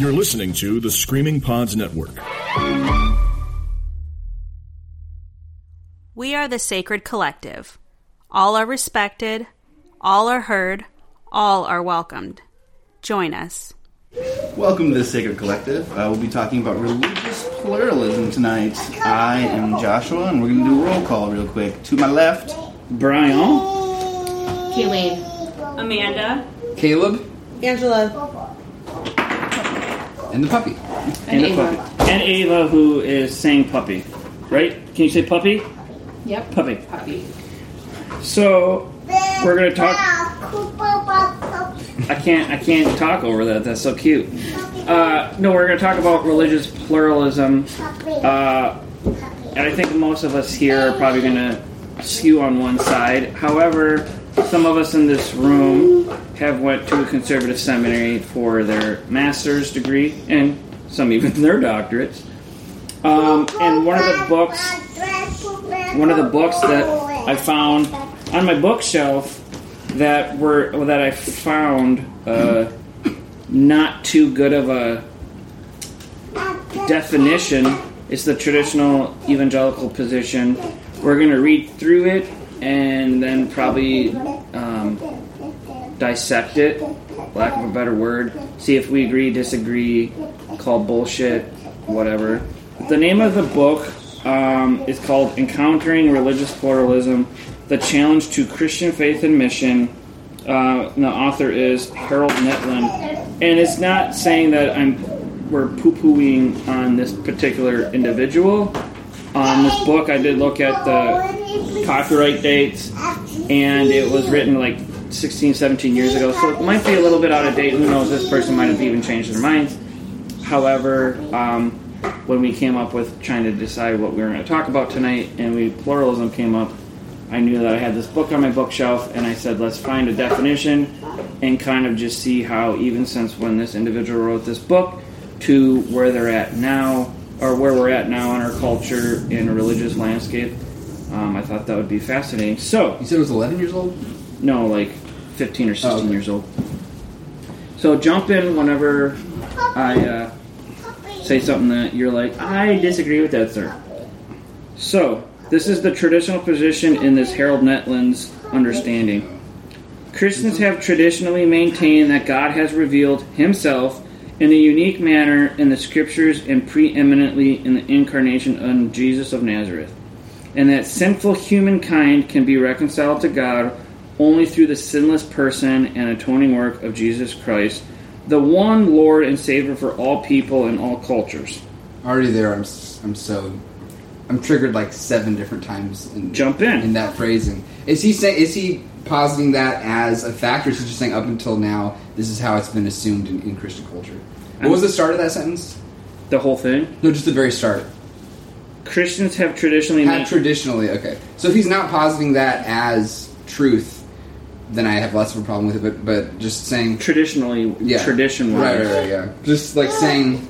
You're listening to the Screaming Pods Network. We are the Sacred Collective. All are respected, all are heard, all are welcomed. Join us. Welcome to the Sacred Collective. Uh, we'll be talking about religious pluralism tonight. I am Joshua, and we're going to do a roll call real quick. To my left, Brian, Kayleen. Amanda. Caleb Angela. And the puppy. and, And the Ava. puppy. And Ava, who is saying puppy. Right? Can you say puppy? Yep. Puppy. Puppy. So, we're going to talk. I can't. I can't talk over that. That's so cute. Uh, no, we're going to talk about religious pluralism, uh, and I think most of us here are probably going to skew on one side. However, some of us in this room have went to a conservative seminary for their master's degree, and some even their doctorates. Um, and one of the books, one of the books that I found on my bookshelf that were that I found uh, not too good of a definition is the traditional evangelical position. We're going to read through it and then probably um, dissect it, lack of a better word, see if we agree, disagree, call bullshit, whatever. The name of the book um, is called Encountering Religious Pluralism The Challenge to Christian Faith and Mission. Uh, and the author is Harold Netland. And it's not saying that I'm we're poo-pooing on this particular individual. On this book, I did look at the copyright dates, and it was written like 16, 17 years ago, so it might be a little bit out of date. Who knows? This person might have even changed their minds. However, um, when we came up with trying to decide what we were going to talk about tonight, and we pluralism came up, I knew that I had this book on my bookshelf, and I said, let's find a definition and kind of just see how, even since when this individual wrote this book, to where they're at now, or where we're at now in our culture in a religious landscape. Um, I thought that would be fascinating. So, You said it was 11 years old? no, like 15 or 16 Oh, okay. years old. So jump in whenever I uh, say something that you're like, I disagree with that, sir. So, this is the traditional position in this Harold Netland's understanding. Christians have traditionally maintained that God has revealed himself in a unique manner in the scriptures and preeminently in the incarnation of Jesus of Nazareth and that sinful humankind can be reconciled to God only through the sinless person and atoning work of Jesus Christ, the one Lord and Savior for all people and all cultures. Already there, I'm, I'm so. I'm triggered like seven different times in, Jump in. in that phrasing. Is he saying? Is he positing that as a fact, or is he just saying up until now this is how it's been assumed in, in Christian culture? What was the start of that sentence? The whole thing. No, just the very start. Christians have traditionally Had made, traditionally, okay. So if he's not positing that as truth, then I have less of a problem with it. But but just saying traditionally yeah, tradition right, right, right, yeah. Just like saying,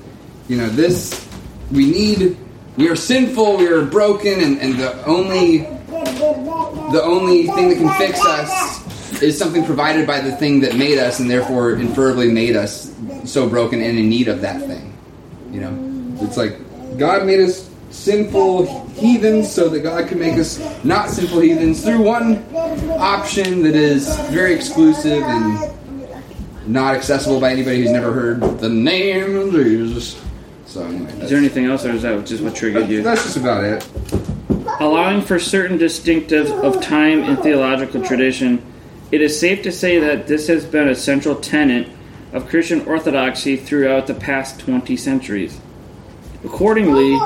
you know, this we need. We are sinful. We are broken, and, and the only the only thing that can fix us is something provided by the thing that made us, and therefore inferably made us so broken and in need of that thing. You know, it's like God made us sinful heathens so that God can make us not sinful heathens through one option that is very exclusive and not accessible by anybody who's never heard the name of Jesus. So anyway, Is there anything else, or is that just what triggered you? that's just about it. Allowing for certain distinctives of time and theological tradition, it is safe to say that this has been a central tenet of Christian orthodoxy throughout the past 20 centuries. Accordingly,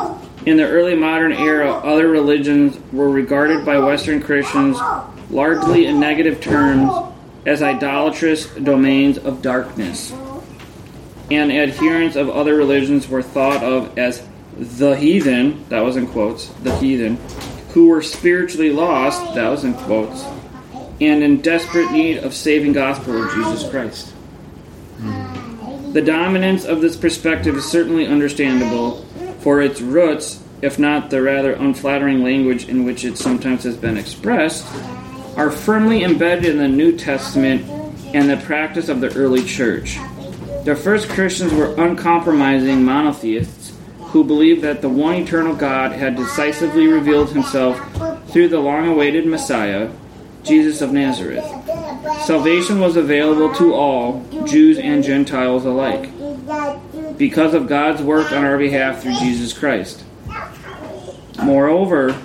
in the early modern era, other religions were regarded by Western Christians largely in negative terms as idolatrous domains of darkness. And adherents of other religions were thought of as the heathen, that was in quotes, the heathen, who were spiritually lost, that was in quotes, and in desperate need of saving gospel of Jesus Christ. Hmm. The dominance of this perspective is certainly understandable, for its roots, if not the rather unflattering language in which it sometimes has been expressed, are firmly embedded in the New Testament and the practice of the early church. The first Christians were uncompromising monotheists who believed that the one eternal God had decisively revealed himself through the long awaited Messiah, Jesus of Nazareth. Salvation was available to all, Jews and Gentiles alike, because of God's work on our behalf through Jesus Christ. Moreover,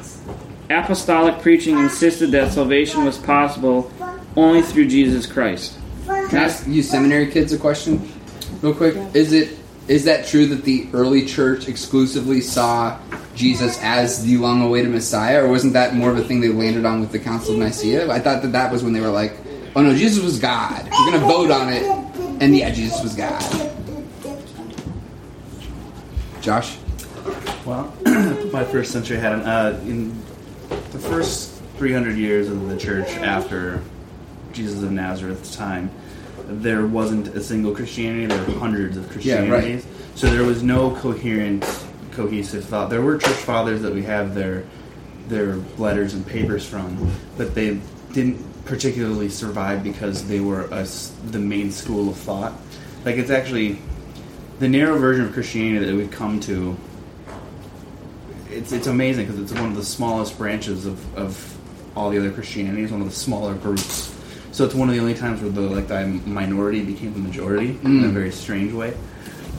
apostolic preaching insisted that salvation was possible only through Jesus Christ. Can I ask you seminary kids a question, real quick? Is it is that true that the early church exclusively saw Jesus as the long-awaited Messiah, or wasn't that more of a thing they landed on with the Council of Nicaea? I thought that that was when they were like, "Oh no, Jesus was God. We're gonna vote on it," and yeah, Jesus was God. Josh, Well, my first century had an, uh, in the first 300 years of the church after Jesus of Nazareth's time, there wasn't a single Christianity. There were hundreds of Yeah, right. Christianities. So there was no coherent, cohesive thought. There were church fathers that we have their their letters and papers from, but they didn't particularly survive because they were a the main school of thought. Like it's actually the narrow version of Christianity that we've come to it's it's amazing because it's one of the smallest branches of, of all the other Christianity. It's one of the smaller groups. So it's one of the only times where the like the minority became the majority in a mm. very strange way.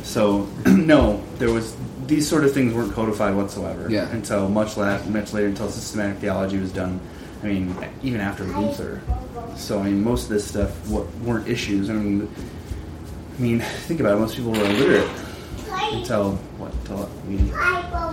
So no, there was these sort of things weren't codified whatsoever Yeah. until much la- much later until systematic theology was done. I mean, even after Luther. So I mean, most of this stuff wa- weren't issues. I mean, I mean, think about it. Most people were illiterate until what? Until we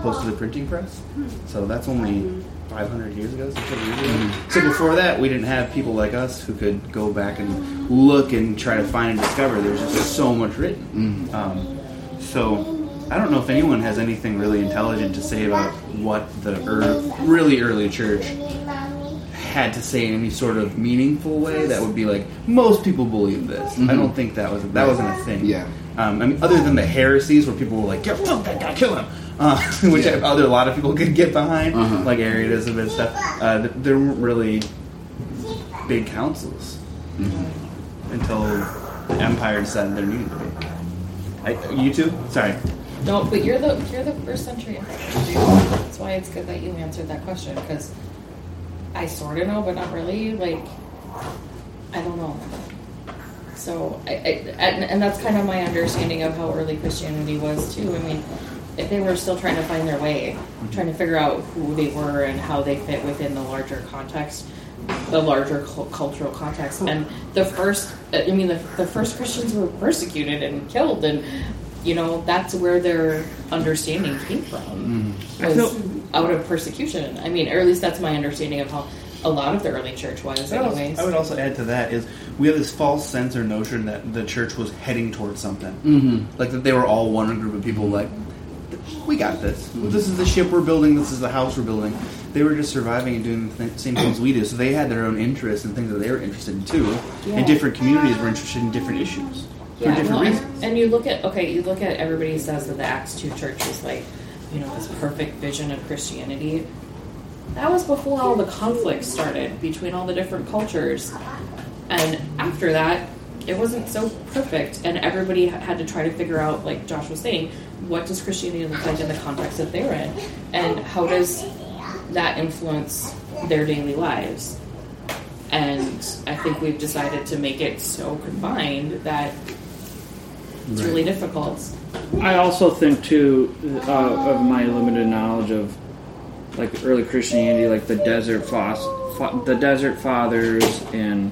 close to the printing press. So that's only 500 years ago, 600 years ago. So before that, we didn't have people like us who could go back and look and try to find and discover. There's just so much written. Hmm. Um, so I don't know if anyone has anything really intelligent to say about what the ear really early church had to say in any sort of meaningful way that would be like most people believe this. I don't think that was that wasn't a thing. Yeah. Um, I mean, other than the heresies where people were like, "Yeah, kill that guy, kill him," uh, which Yeah. other a lot of people could get behind, Uh-huh. like Arianism and stuff. Uh, th- there weren't really big councils Mm-hmm. until the empire decided there needed to be. I, you too? Sorry. No, but you're the you're the first century. That's why it's good that you answered that question because I sort of know, but not really. Like I don't know. So I, I and, and that's kind of my understanding of how early Christianity was too. I mean, if they were still trying to find their way, mm-hmm. trying to figure out who they were and how they fit within the larger context, the larger cul- cultural context. And the first, I mean, the, the first Christians were persecuted and killed, and you know that's where their understanding came from mm-hmm. I feel- out of persecution. I mean, or at least that's my understanding of how a lot of the early church was, I would, also, anyways. I would also add to that is we have this false sense or notion that the church was heading towards something, mm-hmm. like that they were all one group of people. Like we got this. This is the ship we're building. This is the house we're building. They were just surviving and doing the th- same things we do. So they had their own interests and things that they were interested in too. Yeah. And different communities were interested in different issues for Yeah, different well, reasons. and, and you look at okay, you look at everybody says that the Acts two church was like, you know, this perfect vision of Christianity. That was before all the conflicts started between all the different cultures, and after that, it wasn't so perfect, and everybody had to try to figure out, like Josh was saying, what does Christianity look like in the context that they're in, and how does that influence their daily lives. And I think we've decided to make it so confined that it's really difficult. I also think too uh, of my limited knowledge of like early Christianity, like the desert fos- fa- the desert fathers and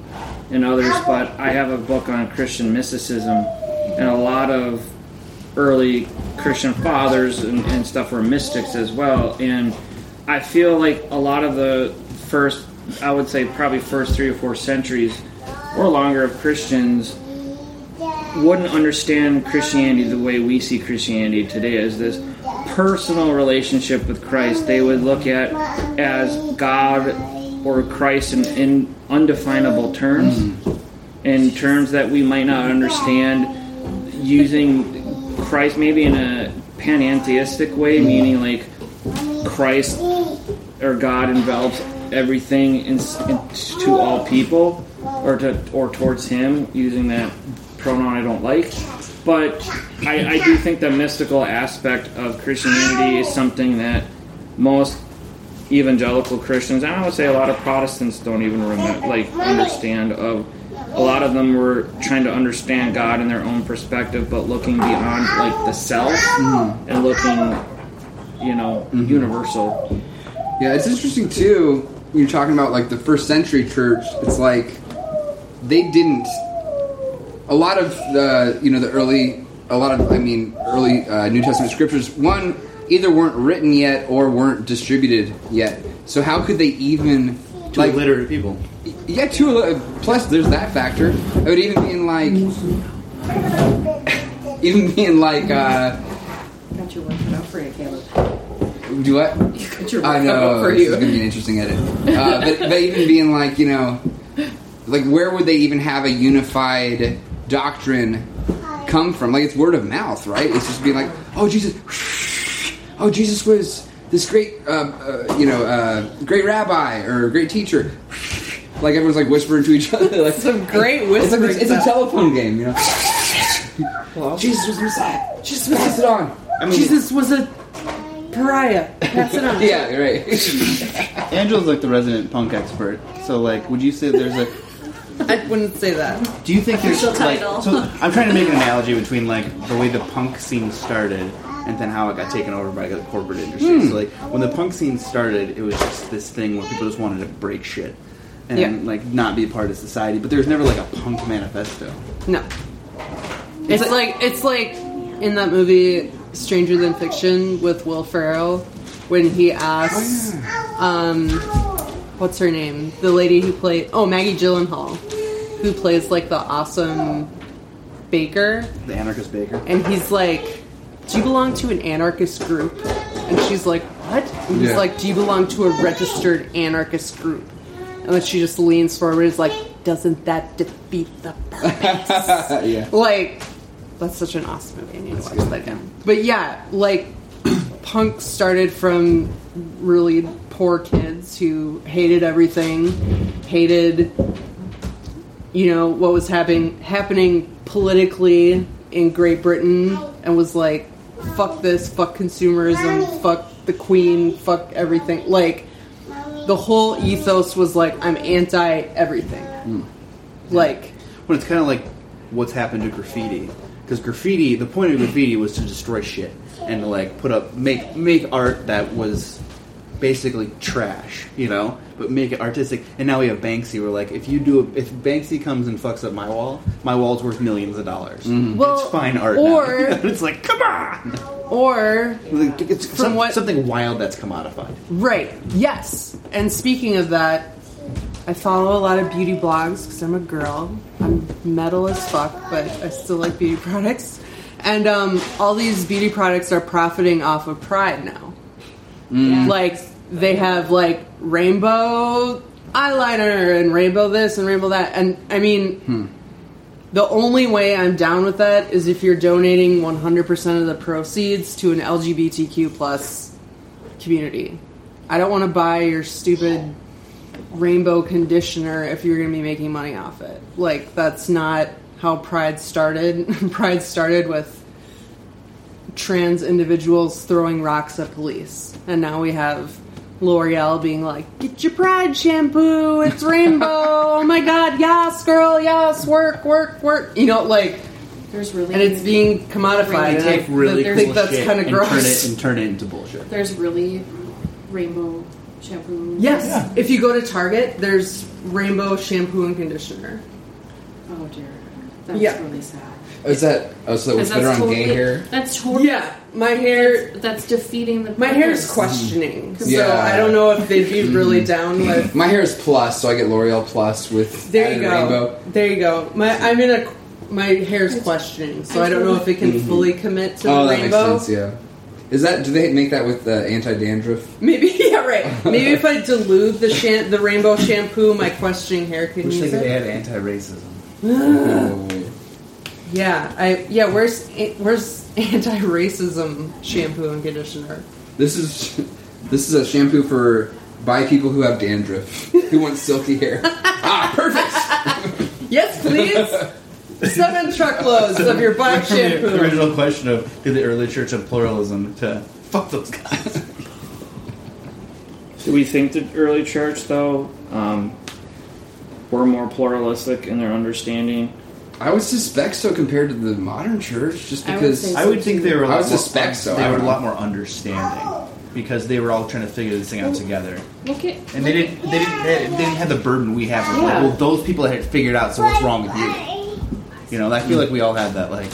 and others. But I have a book on Christian mysticism, and a lot of early Christian fathers and, and stuff were mystics as well. And I feel like a lot of the first, I would say probably first three or four centuries or longer of Christians wouldn't understand Christianity the way we see Christianity today as this personal relationship with Christ. They would look at as God or Christ in, in undefinable terms, mm. in terms that we might not understand, using Christ maybe in a panentheistic way, mm. meaning like Christ or God envelops everything in, in, to all people, or to or towards Him, using that pronoun I don't like. but I, I do think the mystical aspect of Christianity is something that most evangelical Christians, and I would say a lot of Protestants don't even remember, like understand. Of a lot of them were trying to understand God in their own perspective, but looking beyond like the self hmm. and looking, you know, mm-hmm. universal. Yeah, it's interesting too. You're talking about like the first century church, it's like they didn't. A lot of the you know the early, a lot of I mean early uh, New Testament scriptures. One either weren't written yet or weren't distributed yet. So how could they even To like illiterate people. yeah? Two plus there's that factor. It would even be in like even be in like uh, Got your work cut out for you, Caleb. do what? Got your work I know out for this is gonna be an interesting edit. Uh, but, but even being like, you know, like where would they even have a unified doctrine come from? Like it's word of mouth, right? It's just being like, oh Jesus, oh Jesus was this great, uh, uh, you know, uh, great rabbi or great teacher. Like everyone's like whispering to each other. Like Some great it's, like, whispering it's a telephone game, you know. Jesus was Messiah. Jesus was pass it on. I mean, Jesus was a pariah. Pass it on. Yeah, right. Angela's like the resident punk expert. So, like, would you say there's a I wouldn't say that. Do you think there's Official like title. so? I'm trying to make an analogy between like the way the punk scene started and then how it got taken over by the corporate industry. Hmm. So like when the punk scene started, it was just this thing where people just wanted to break shit and Yeah. like not be a part of society. But there was never like a punk manifesto. No. It's like it's like in that movie Stranger Than Fiction with Will Ferrell when he asks um what's her name? The lady who played oh Maggie Gyllenhaal who plays like the awesome baker The anarchist baker. and he's like do you belong to an anarchist group? And she's like, What? And he's Yeah. like, Do you belong to a registered anarchist group? And then she just leans forward and is like, Doesn't that defeat the purpose? yeah. like that's such an awesome movie. I need to watch that again. But yeah, like punk started from really poor kids who hated everything, hated you know what was happening happening politically in Great Britain, and was like, "Fuck this, fuck consumerism, fuck the Queen, fuck everything." Like the whole ethos was like, "I'm anti everything." Hmm. Like When it's kind of like what's happened to graffiti. Because graffiti, the point of graffiti was to destroy shit and to like put up, make make art that was basically trash, you know, but make it artistic. And now we have Banksy. We're like, if you do, a, if Banksy comes and fucks up my wall, my wall's worth millions of dollars. Well, it's fine art. or- now. it's like, come on. or It's From some- what- something wild that's commodified. Right. Yes. And speaking of that, I follow a lot of beauty blogs because I'm a girl. I'm metal as fuck, but I still like beauty products. And um, all these beauty products are profiting off of Pride now. Mm. Like they have like rainbow eyeliner and rainbow this and rainbow that. And I mean, hmm. the only way I'm down with that is if you're donating 100% of the proceeds to an LGBTQ plus community. I don't want to buy your stupid rainbow conditioner if you're going to be making money off it. Like that's not how Pride started. Pride started with trans individuals throwing rocks at police, and now we have L'Oreal being like, "Get your Pride shampoo. It's rainbow. oh my God, yes, girl, yes, work, work, work." You know, like, There's really and it's being commodified. Really and Take really cool think that's kind of gross. turn it and turn it into bullshit. there's really rainbow shampoo. Yes. If you go to Target, there's rainbow shampoo and conditioner. Oh dear, that's Yeah. really sad. Is that oh so that was better on totally, gay hair? That's totally. Yeah, my hair. That's defeating the. My hair is questioning, so Yeah. I don't know if they'd be really down with. My hair is plus, so I get L'Oreal plus with There you go. rainbow. There you go. My I'm in a. My hair's questioning, so I don't know if it can fully commit to Oh, the that rainbow. makes sense. Yeah. Is that? Do they make that with uh, anti dandruff? Maybe yeah, right. Maybe if I dilute the sham- the rainbow shampoo, my questioning hair could use it. had anti-racism. Oh. Yeah, I yeah. Where's where's anti-racism shampoo and conditioner? This is this is a shampoo for by people who have dandruff who want silky hair. ah, perfect. Yes, please. seven truckloads of your black From the original question of did the early church have pluralism to fuck those guys? Do we think the early church, though, um, were more pluralistic in their understanding? I would suspect so compared to the modern church, just I would because. say I would think they were. A I lot would more- suspect so, They I were a don't lot more understanding because they were all trying to figure this thing out together. Look at And they didn't. They didn't. They, they didn't have the burden we have. Of like, Yeah. well, those people had it figured out. So what's wrong with you? You know, I feel like we all had that. Like,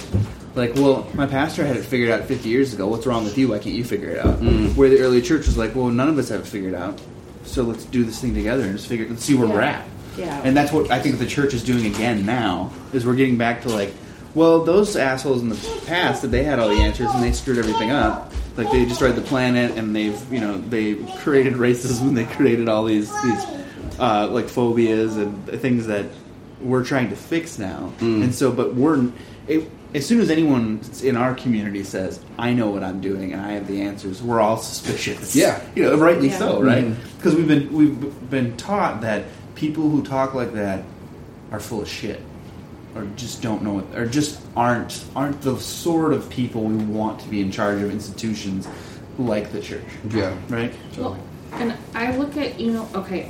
like, well, my pastor had it figured out 50 years ago. What's wrong with you? Why can't you figure it out? Mm. Where the early church was like, well, none of us have it figured out. So let's do this thing together and just figure. Let's see where we're Yeah. at. Yeah. And that's what I think the church is doing again now. Is we're getting back to like, well, those assholes in the past that they had all the answers and they screwed everything up. Like they destroyed the planet and they've you know they created racism and they created all these these uh, like phobias and things that we're trying to fix now. And so, but we're it, as soon as anyone in our community says, "I know what I'm doing and I have the answers," we're all suspicious. Yeah. you know, rightly Yeah. so, right? Because we've been we've been taught that people who talk like that are full of shit, or just don't know, it, or just aren't aren't the sort of people we want to be in charge of institutions like the church, Yeah. right? Well, and I look at you know, okay,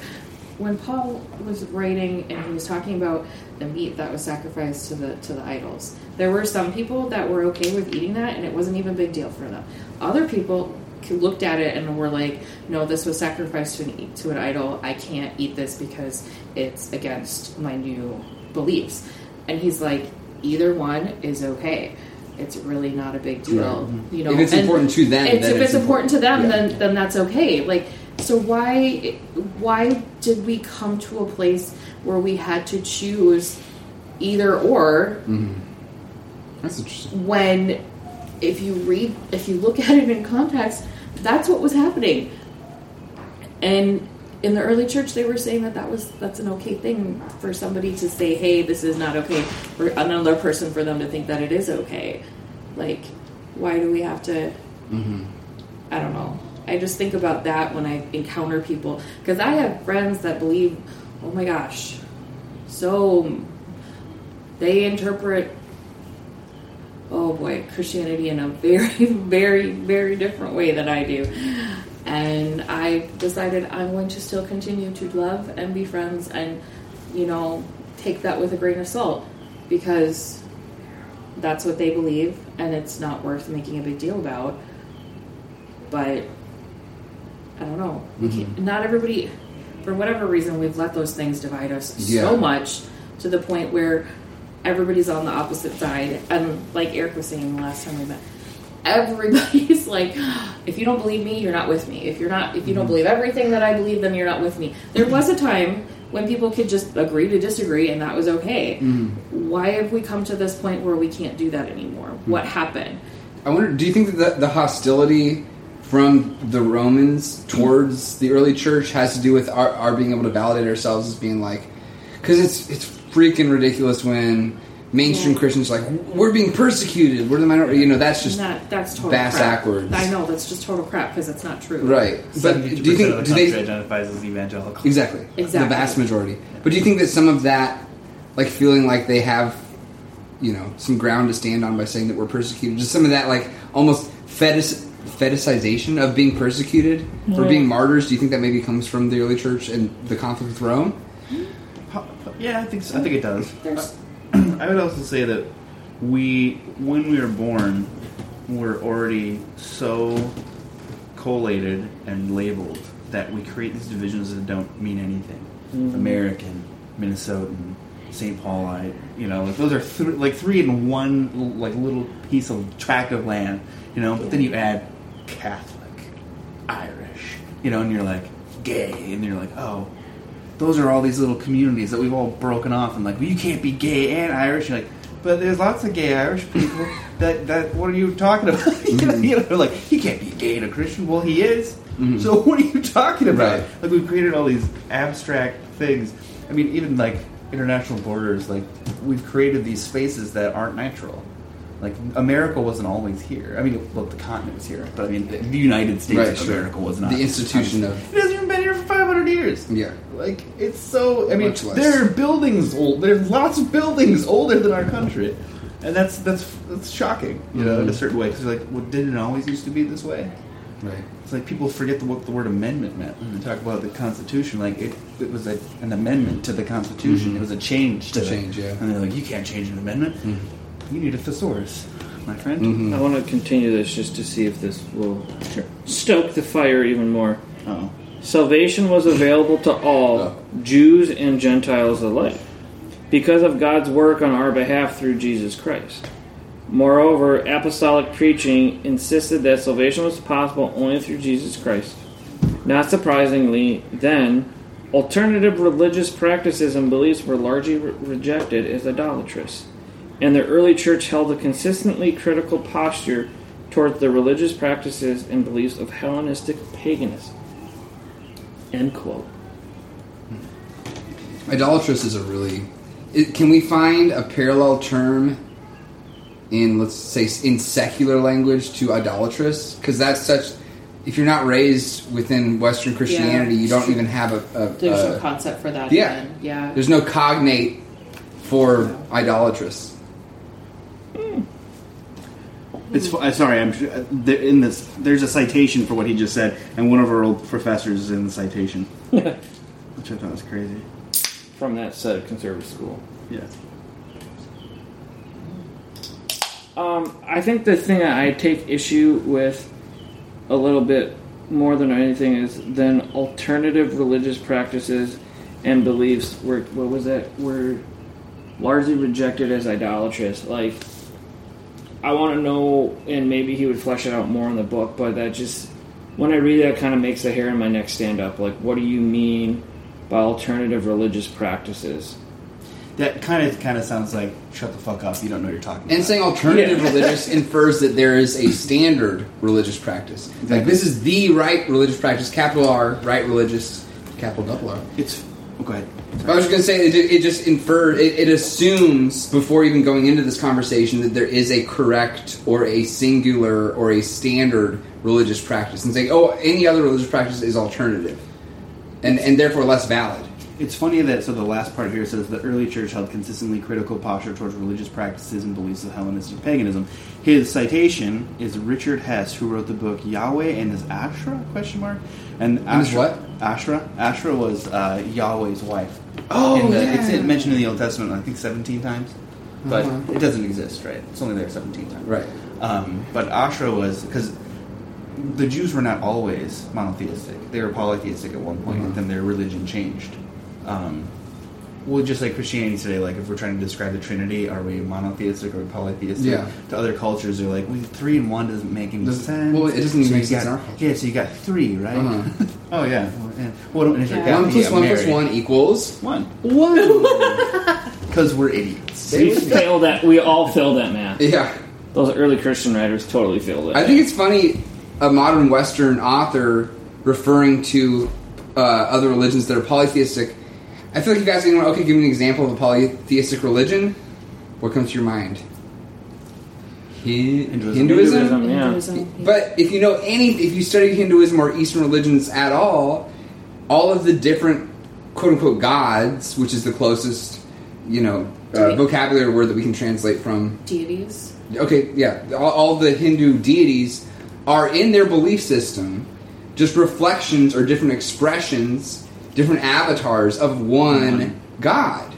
when Paul was writing and he was talking about the meat that was sacrificed to the to the idols, there were some people that were okay with eating that, and it wasn't even a big deal for them. Other people c- looked at it and were like, "No, this was sacrificed to an to an idol. I can't eat this because it's against my new beliefs." And he's like, "Either one is okay." It's really not a big deal, you know. If it's and important to them, it's- then if it's it's important to them, important. then then that's okay. Like, so why why did we come to a place where we had to choose either or mm-hmm. That's interesting. when if you read if you look at it in context, that's what was happening. And in the early church, they were saying that that was that's an okay thing for somebody to say, "Hey, this is not okay," for another person for them to think that it is okay. Like, why do we have to? Mm-hmm. I don't know. I just think about that when I encounter people because I have friends that believe, oh my gosh, so they interpret, oh boy, Christianity in a very, very, very different way than I do. And I decided I'm going to still continue to love and be friends and, you know, take that with a grain of salt because that's what they believe and it's not worth making a big deal about. But I don't know. We mm-hmm. can't, not everybody, for whatever reason, we've let those things divide us Yeah. so much to the point where everybody's on the opposite side. And like Eric was saying the last time we met, everybody's like, if you don't believe me, you're not with me. If you're not, if you don't mm-hmm. believe everything that I believe, then you're not with me. There was a time when people could just agree to disagree, and that was okay. Mm-hmm. Why have we come to this point where we can't do that anymore? Mm-hmm. What happened? I wonder, do you think that the, the hostility from the Romans towards the early church has to do with our, our being able to validate ourselves as being like, because it's it's freaking ridiculous when mainstream Yeah. Christians are like we're being persecuted, we're the minority. You know, that's just Not, that's total bass crap. backwards. I know that's just total crap because it's not true. right. But do you think of the do they identifies as evangelical? exactly Exactly. the vast majority? But do you think that some of that, like feeling like they have, you know, some ground to stand on by saying that we're persecuted, just some of that like almost fetish fetishization of being persecuted for Yeah. being martyrs? Do you think that maybe comes from the early church and the conflict with Rome? Yeah, I think so. I think it does. There's- I would also say that we, when we were born, we're already so collated and labeled that we create these divisions that don't mean anything. Mm-hmm. American, Minnesotan, St. Paulite, you know, like those are th- like three in one like little piece of tract of land, you know. But then you add Catholic, Irish, you know, and you're like gay, and you're like, oh, those are all these little communities that we've all broken off and like, well, you can't be gay and Irish. You're like, but there's lots of gay Irish people. that that what are you talking about? you, know, mm-hmm. you know, like he can't be gay and a Christian. Well, he is. Mm-hmm. So what are you talking about? Right. Like we've created all these abstract things. I mean, even like international borders. Like we've created these spaces that aren't natural. Like America wasn't always here. I mean, well, the continent was here, but I mean, the United States Right, of sure. America was not. The institution of It hasn't even been here for 500 years. years. Yeah. Like it's so. I mean, Much less. there are buildings old. There's lots of buildings older than our country, and that's that's that's shocking. You know, in a mm-hmm. certain way, because like, well, didn't it always used to be this way? Right. It's like people forget the, what the word amendment meant when they mm-hmm. talk about the Constitution. Like it, it was a, an amendment to the Constitution. Mm-hmm. It was a change to A the- change, yeah. And they're like, you can't change an amendment. You need a thesaurus, my friend. Mm-hmm. I want to continue this just to see if this will stoke the fire even more. Oh, Salvation was available to all. Jews and Gentiles alike, because of God's work on our behalf through Jesus Christ. Moreover, apostolic preaching insisted that salvation was possible only through Jesus Christ. Not surprisingly, then, alternative religious practices and beliefs were largely re- rejected as idolatrous, and the early church held a consistently critical posture toward the religious practices and beliefs of Hellenistic paganism. End quote. Idolatrous is a really. It, can we find a parallel term in, let's say, in secular language to idolatrous? Because that's such. If you're not raised within Western Christianity, you don't even have a. a, There's a no concept for that. yeah. even. yeah. there's no cognate for idolatrous. Hmm. It's uh, sorry. I'm uh, in this. There's a citation for what he just said, and one of our old professors is in the citation, which I thought was crazy. From that said conservative school. Yeah. Um, I think the thing that I take issue with a little bit more than anything is then alternative religious practices and beliefs were what was that were largely rejected as idolatrous. Like I want to know, and maybe he would flesh it out more in the book, but that just when I read that, kind of makes the hair on my neck stand up. Like, what do you mean by alternative religious practices? That kind of kind of sounds like shut the fuck up. You don't know what you're talking about. And saying alternative Yeah. religious infers that there is a standard religious practice. Like this is the right religious practice, capital R, right religious, capital double R. it's. Oh, go ahead. I was going to say it, it just infer it, it assumes before even going into this conversation that there is a correct or a singular or a standard religious practice, and saying, oh, any other religious practice is alternative, and and therefore less valid. It's funny that so the last part here says the early church held consistently critical posture towards religious practices and beliefs of Hellenistic paganism. His citation is Richard Hess, who wrote the book Yahweh and his Asherah? Question mark. And Asherah, what? Asherah. Asherah was uh, Yahweh's wife. Oh, In the- yeah. It's mentioned in the Old Testament, I think, seventeen times, but Uh-huh. it doesn't exist, right? It's only there seventeen times, Right. Um, but Asherah was because the Jews were not always monotheistic; they were polytheistic at one point, Uh-huh. and then their religion changed. Um, well, just like Christianity today, like if we're trying to describe the Trinity, are we monotheistic or polytheistic? Yeah. To other cultures, they're like, well, three and one doesn't make any Doesn't- sense. well, it doesn't even So make sense got- in our culture. Yeah, so you got three, right? Uh-huh. oh yeah. Well, yeah. Well, Yeah. yeah, One one plus one equals One. one. Because we're idiots. We failed at. We all failed that math. yeah. Those early Christian writers totally failed it. I think it's funny a modern Western author referring to uh, other religions that are polytheistic. I feel like if you ask anyone, okay, give me an example of a polytheistic religion, what comes to your mind? Hi- Hinduism. Hinduism? Hinduism, yeah. Hinduism. But if you know any, if you study Hinduism or Eastern religions at all, all of the different quote unquote gods, which is the closest, you know, uh, Right. vocabulary word that we can translate from deities. okay, yeah, all, all the Hindu deities are in their belief system just reflections or different expressions, different avatars of one God.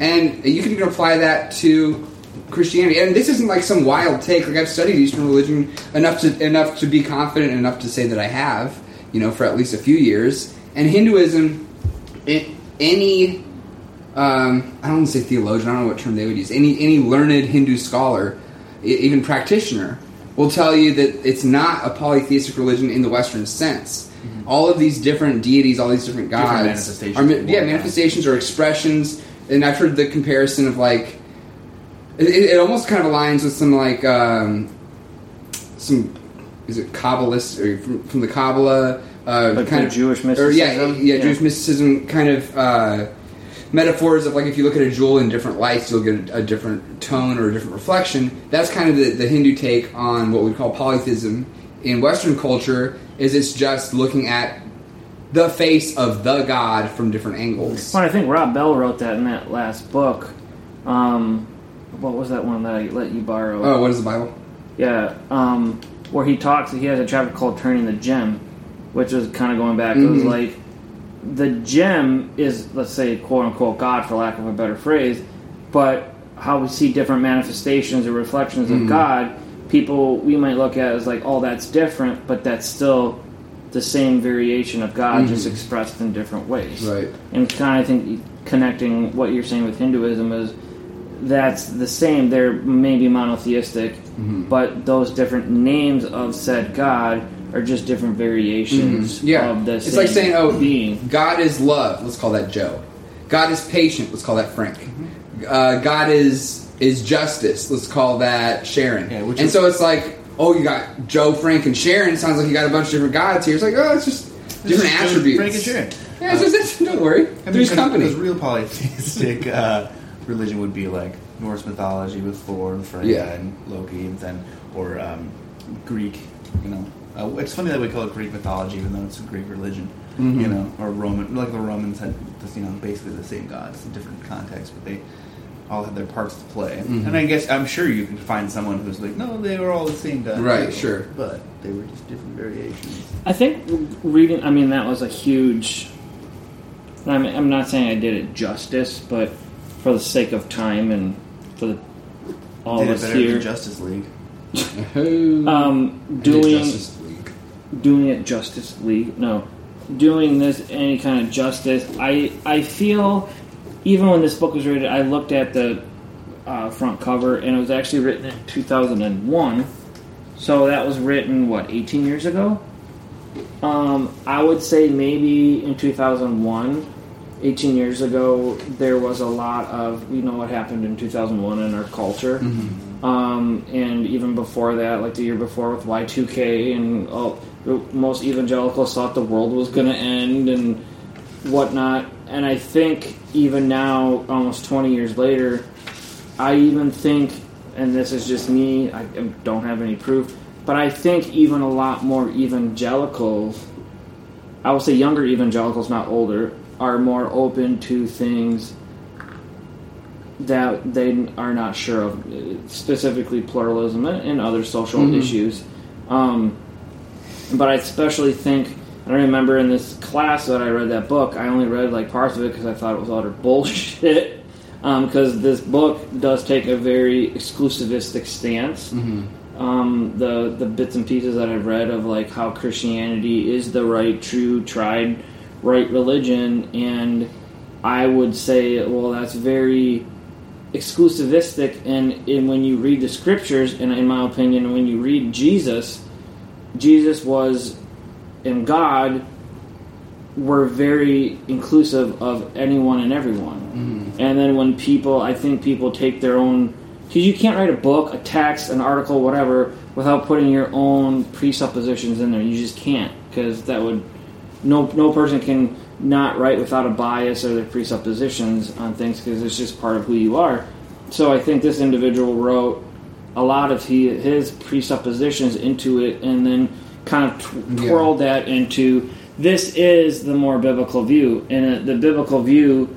And you can even apply that to Christianity. And this isn't like some wild take. Like I've studied Eastern religion enough to enough to be confident enough to say that I have, you know, for at least a few years. And Hinduism, it, any um, I don't want to say theologian. I don't know what term they would use. Any any learned Hindu scholar, even practitioner, will tell you that it's not a polytheistic religion in the Western sense. All of these different deities, all these different gods, Mm-hmm. manifestations are ma- yeah manifestations or expressions. And I've heard the comparison of like it, it it almost kind of aligns with some like um, some is it Kabbalist or from, from the Kabbalah uh, Like kind the of Jewish or yeah, mysticism? yeah, Yeah. Jewish mysticism kind of uh, metaphors of like if you look at a jewel in different lights, you'll get a, a different tone or a different reflection. That's kind of the, the Hindu take on what we call polytheism in Western culture. Is it's just looking at the face of the God from different angles. Well, I think Rob Bell wrote that in that last book. Um, what was that one that I let you borrow? Oh, what is the Bible? Yeah, um, where he talks, he has a chapter called "Turning the Gem," which is kind of going back. It was Mhm. like the gem is, let's say, quote unquote, God, for lack of a better phrase, but how we see different manifestations or reflections Mhm. of God, people we might look at as like, oh, that's different, but that's still the same variation of God, just Mhm. expressed in different ways. Right. And kind of I think connecting what you're saying with Hinduism is that's the same. They're maybe monotheistic, Mhm. but those different names of said God are just different variations Mhm. Yeah. of the It's like saying, oh, being. God is love. Let's call that Joe. God is patient. Let's call that Frank. Mm-hmm. Uh, God is is justice. Let's call that Sharon. Yeah, which and is- so it's like, oh, you got Joe, Frank, and Sharon. Sounds like you got a bunch of different gods here. It's like, oh, it's just different Just attributes. Frank and Sharon. Yeah, it's just, don't worry. There's because- company. Because real polytheistic uh, religion would be like Norse mythology with Thor and Freya Yeah. and Loki, and then or um, Greek. You know, uh, it's funny that we call it Greek mythology, even though it's a Greek religion. Mhm. You know, or Roman, like the Romans had, you know, basically the same gods in different contexts, but they all have their parts to play. Mhm. And I guess I'm sure you can find someone who's like, no, they were all the same god, Right, too," sure. but they were just different variations. I think reading. I mean, that was a huge. I'm, I'm not saying I did it justice, but for the sake of time and for the, all Did of it us here, than Justice League. um, doing Justice League. doing it Justice League. No, doing this any kind of justice. I I feel even when this book was written, I looked at the uh, front cover and it was actually written in 2001. So that was written what 18 years ago. Um, I would say maybe in 2001. 18 years ago, there was a lot of, you know, what happened in 2001 in our culture. Um, and even before that, like the year before with Y2K, and all, most evangelicals thought the world was going to end and whatnot. And I think even now, almost 20 years later, I even think, and this is just me, I don't have any proof, but I think even a lot more evangelicals, I will say younger evangelicals, not older, are more open to things that they are not sure of, specifically pluralism and, other social Mhm. issues. Um, but I especially think, I remember in this class that I read that book, I only read like parts of it because I thought it was utter bullshit. Because this book does take a very exclusivistic stance. Mhm. Um, the the bits and pieces that I've read of like how Christianity is the right, true, tried, right religion, and I would say, well, that's very exclusivistic. And, and when you read the scriptures, and in my opinion, when you read Jesus, Jesus was and God were very inclusive of anyone and everyone. Mm-hmm. And then when people, I think people take their own, because you can't write a book, a text, an article, whatever, without putting your own presuppositions in there. You just can't, because that would, no, no person can not write without a bias or their presuppositions on things, because it's just part of who you are. So I think this individual wrote a lot of he, his presuppositions into it, and then kind of tw- Yeah. twirled that into this is the more biblical view, and uh, the biblical view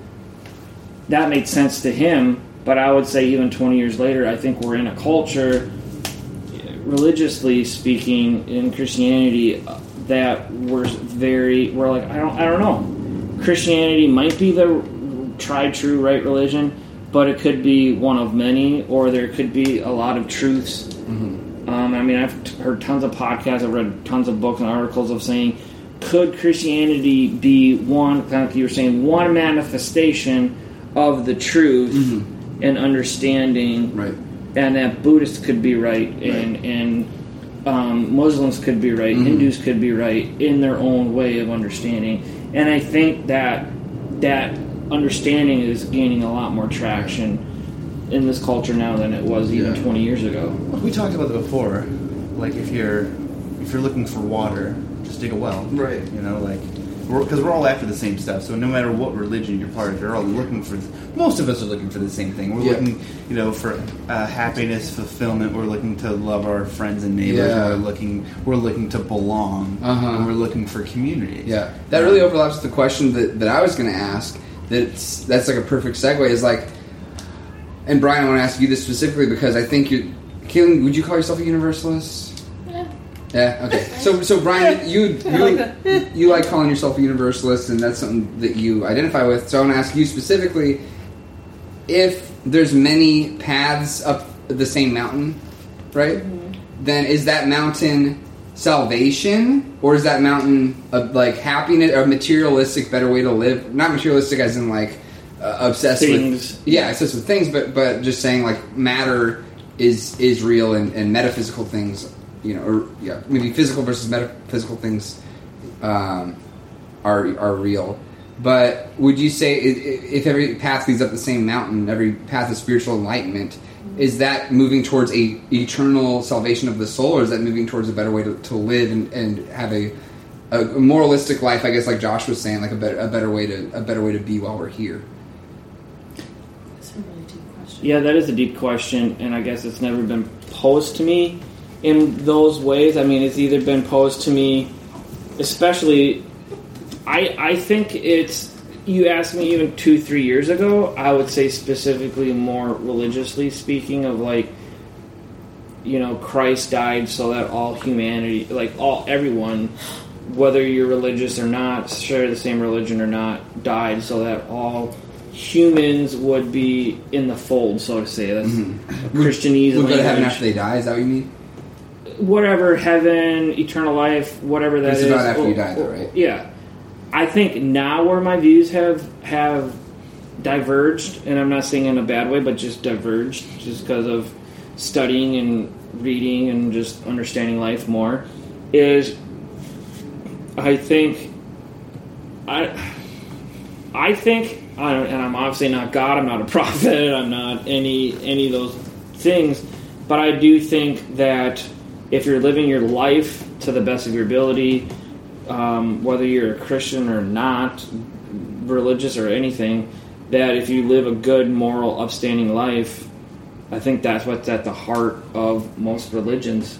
that made sense to him. But I would say even 20 years later, I think we're in a culture, religiously speaking, in Christianity, uh, that we're very we're like I don't I don't know. Christianity might be the tried true right religion, but it could be one of many, or there could be a lot of truths. Um, I mean, I've t- heard tons of podcasts, I've read tons of books and articles of saying, could Christianity be one, kind of like you were saying, one manifestation of the truth and understanding, Right. and that Buddhists could be right, and and um, Muslims could be right, Hindus could be right in their own way of understanding, and I think that that understanding is gaining a lot more traction in this culture now than it was even Yeah. 20 years ago. We talked about it before. Like if you're if you're looking for water, just dig a well. Right. You know, like because we're, all after the same stuff. So no matter what religion you're part of, you're all looking for. Most of us are looking for the same thing. We're Yeah. looking, you know, for uh, happiness, fulfillment. We're looking to love our friends and neighbors. Yeah. We're looking. We're looking to belong. Uh-huh. And we're looking for community. Yeah, that really overlaps with the question that, that I was going to ask. That's that's like a perfect segue. Is like, and Brian, I want to ask you this specifically because I think you're. Kaylin, would you call yourself a universalist? Yeah. Yeah. Okay. So so Brian, you you like you like calling yourself a universalist, and that's something that you identify with. So I want to ask you specifically if there's many paths up the same mountain, right? Then is that mountain salvation, or is that mountain a, like happiness, a materialistic better way to live? Not materialistic as in like uh, obsessed Things. with yeah, obsessed with things, but but just saying like matter is is real and, and metaphysical things, you know, or yeah, maybe physical versus metaphysical things um, are are real. But would you say if every path leads up the same mountain, every path of spiritual enlightenment, is that moving towards a eternal salvation of the soul, or is that moving towards a better way to, to live and, and have a, a moralistic life? I guess, like Josh was saying, like a better a better way to a better way to be while we're here. That's a really deep question. Yeah, that is a deep question, and I guess it's never been posed to me in those ways. I mean, it's either been posed to me, especially. I I think it's. You asked me even two three years ago. I would say specifically more religiously speaking of like. You know, Christ died so that all humanity, like all everyone, whether you're religious or not, share the same religion or not, died so that all humans would be in the fold, so to say. That's mm-hmm. Christianese We'll go to heaven after they die. Is that what you mean? Whatever heaven, eternal life, whatever that This is. not after Or- you die, though, right? Yeah, I think now where my views have have diverged, and I'm not saying in a bad way, but just diverged, just because of studying and reading and just understanding life more, is I think I I think I and I'm obviously not God. I'm not a prophet. I'm not any any of those things. But I do think that if you're living your life to the best of your ability, um, whether you're a Christian or not, religious or anything, that if you live a good, moral, upstanding life, I think that's what's at the heart of most religions.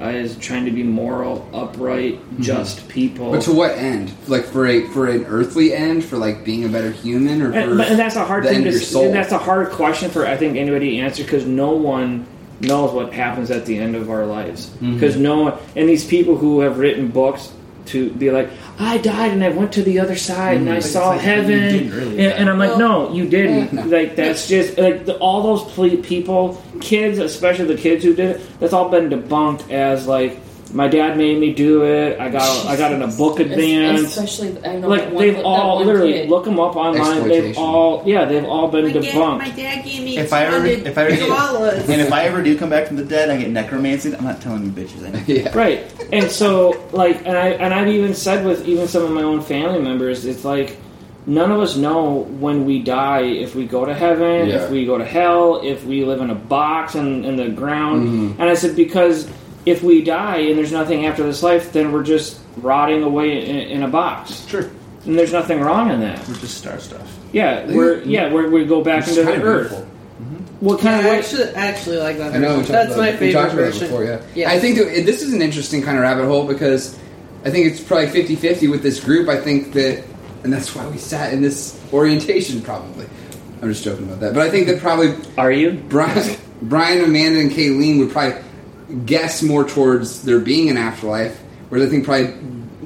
Is trying to be moral, upright, just people. Mm-hmm. But to what end? Like for a for an earthly end, for like being a better human, or for and, but- and that's a hard thing to of your s- soul? and that's a hard question for I think anybody to answer because no one knows what happens at the end of our lives Mm-hmm. because no one and these people who have written books to be like I died and I went to the other side and I It's saw like, heaven really and, and I'm like no you didn't like that's just like the, all those ple- people kids especially the kids who did it that's all been debunked as like my dad made me do it I got I got in a book advance Especially, I know like that one, they've that all one literally kid. look them up online. They've all yeah, they've all been My dad, debunked. my dad gave me If I ever, if I ever, koalas. and if I ever do come back from the dead, I get necromancy. I'm not telling you bitches. I know. yeah. Right, and so like, and I and I've even said with even some of my own family members, it's like none of us know when we die if we go to heaven, Yeah. if we go to hell, if we live in a box in, in the ground. Mm-hmm. And I said because if we die and there's nothing after this life, then we're just rotting away in, in a box, Sure, and there's nothing wrong in that. we're just star stuff. Yeah, we're yeah we're, we go back into the kinda earth. beautiful. What kind I of actually, I actually like that. I know. We talked That's about my it. we favorite talked about version. before, yeah. Yeah. I think that this is an interesting kind of rabbit hole because I think it's probably 50-50 with this group. I think that, and that's why we sat in this orientation. Probably, I'm just joking about that. But I think that probably Are you? Brian, Brian, Amanda, and Kayleen would probably guess more towards there being an afterlife, whereas I think probably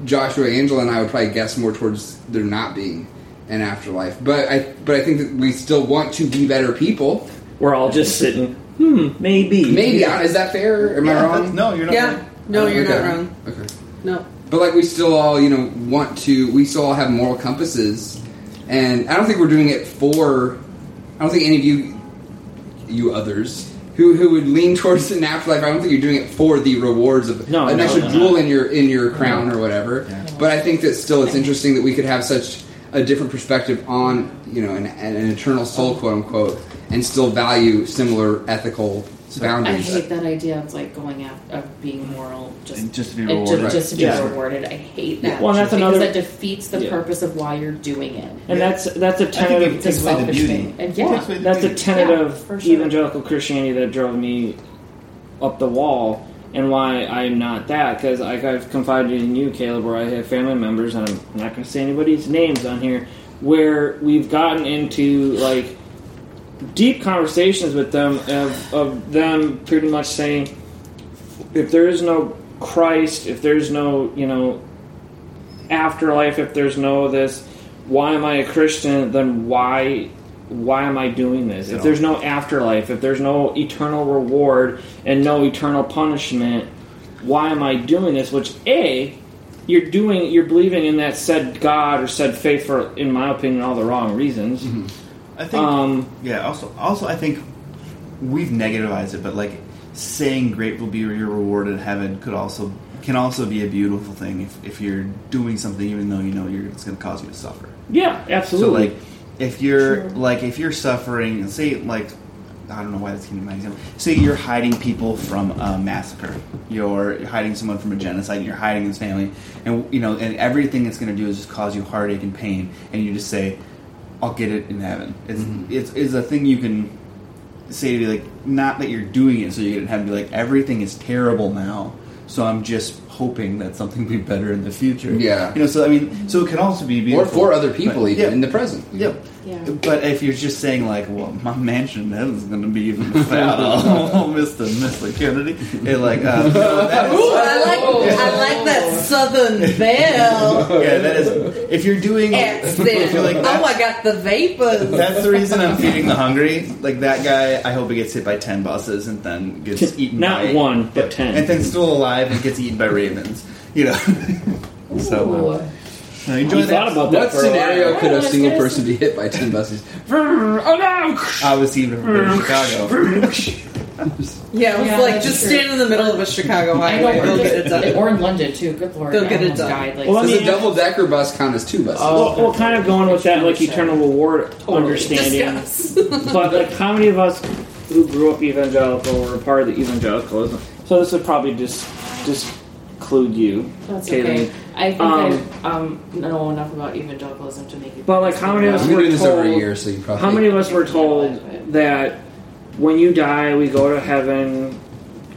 Joshua, Angela, and I would probably guess more towards there not being an afterlife. But I, but I think that we still want to be better people. We're all just sitting. Hmm, maybe. Maybe I- is that fair? Am I wrong? No, you're not. Yeah. wrong. No, you're Okay. not wrong. Okay. No. But like we still all, you know, want to. We still all have moral compasses, and I don't think we're doing it for. I don't think any of you, you others, who who would lean towards an afterlife. I don't think you're doing it for the rewards of No, an no, extra no, jewel no. in your in your crown or whatever. But I think that still it's interesting that we could have such a different perspective on you know an, an eternal soul, quote unquote, and still value similar ethical I hate that idea of like going out of being moral just And just to be rewarded. Just, just to be Yeah. rewarded. I hate that. Well, that's because another- that defeats the Yeah. purpose of why you're doing it. And that's that's a tenet of It's a takes away the beauty. thing. And yeah. takes away the That's a tenet Yeah, of sure. evangelical Christianity that drove me up the wall, and why I'm not that. Because like I've confided in you, Caleb, where I have family members, and I'm not going to say anybody's names on here, where we've gotten into like deep conversations with them of, of them pretty much saying, if there is no Christ, if there's no you know afterlife, if there's no this, why am I a Christian? Then why why am I doing this? If there's no afterlife, if there's no eternal reward and no eternal punishment, why am I doing this? Which a you're doing you're believing in that said God or said faith for in my opinion all the wrong reasons. Mm-hmm. I think. Um yeah. Also, also, I think we've negativized it, but like saying "great will be your reward in heaven" could also can also be a beautiful thing if, if you're doing something even though you know you're it's going to cause you to suffer. yeah, absolutely. So like, if you're like if you're suffering, say like I don't know why this came to my example. Say you're hiding people from a massacre. You're hiding someone from a genocide. And you're hiding his family, and you know, and everything it's going to do is just cause you heartache and pain. And you just say, "I'll get it in heaven." It's mm-hmm. it's, it's a thing you can say to be like, not that you're doing it so you get in heaven. Be like, everything is terrible now, so I'm just hoping that something will be better in the future. Yeah. you know. So I mean, so it can also be or for other people, But- even yeah. in the present. Yep. Yeah. But if you're just saying like, well, my mansion in heaven's going to be even fat, oh, Mr. Mr. Kennedy, it like, uh, no, that is, Ooh, I like I like that Southern belle yeah, that is. If you're doing, accent. if you're like, oh, that's, I got the vapors. that's the reason I'm feeding the hungry. Like that guy, I hope he gets hit by ten buses and then gets eaten. Not by, one, but 10. and then still alive and gets eaten by ravens. You know. so uh, I enjoy You that. thought about that What for a scenario could Oh, a single good. person be hit by ten buses? Oh no! I was even from Chicago. Yeah, it was Yeah, like that's just true. stand in the middle of a Chicago I know, highway. or, They'll get it done. or in London too. Good lord, They'll get it almost done. Died, like, Well, I Does mean- a double decker bus count as two buses? Oh. Well, well, kind of going with that, like eternal reward oh, understanding. Discuss. but like, how many of us who grew up evangelical were a part of the evangelicalism? So this would probably just disclude you, That's Caitlin. okay. I think Um, I um, know enough about evangelicalism to make it. But, like, how many of us were doing this over a told- year, so you probably. How many of us were told that when you die, we go to heaven,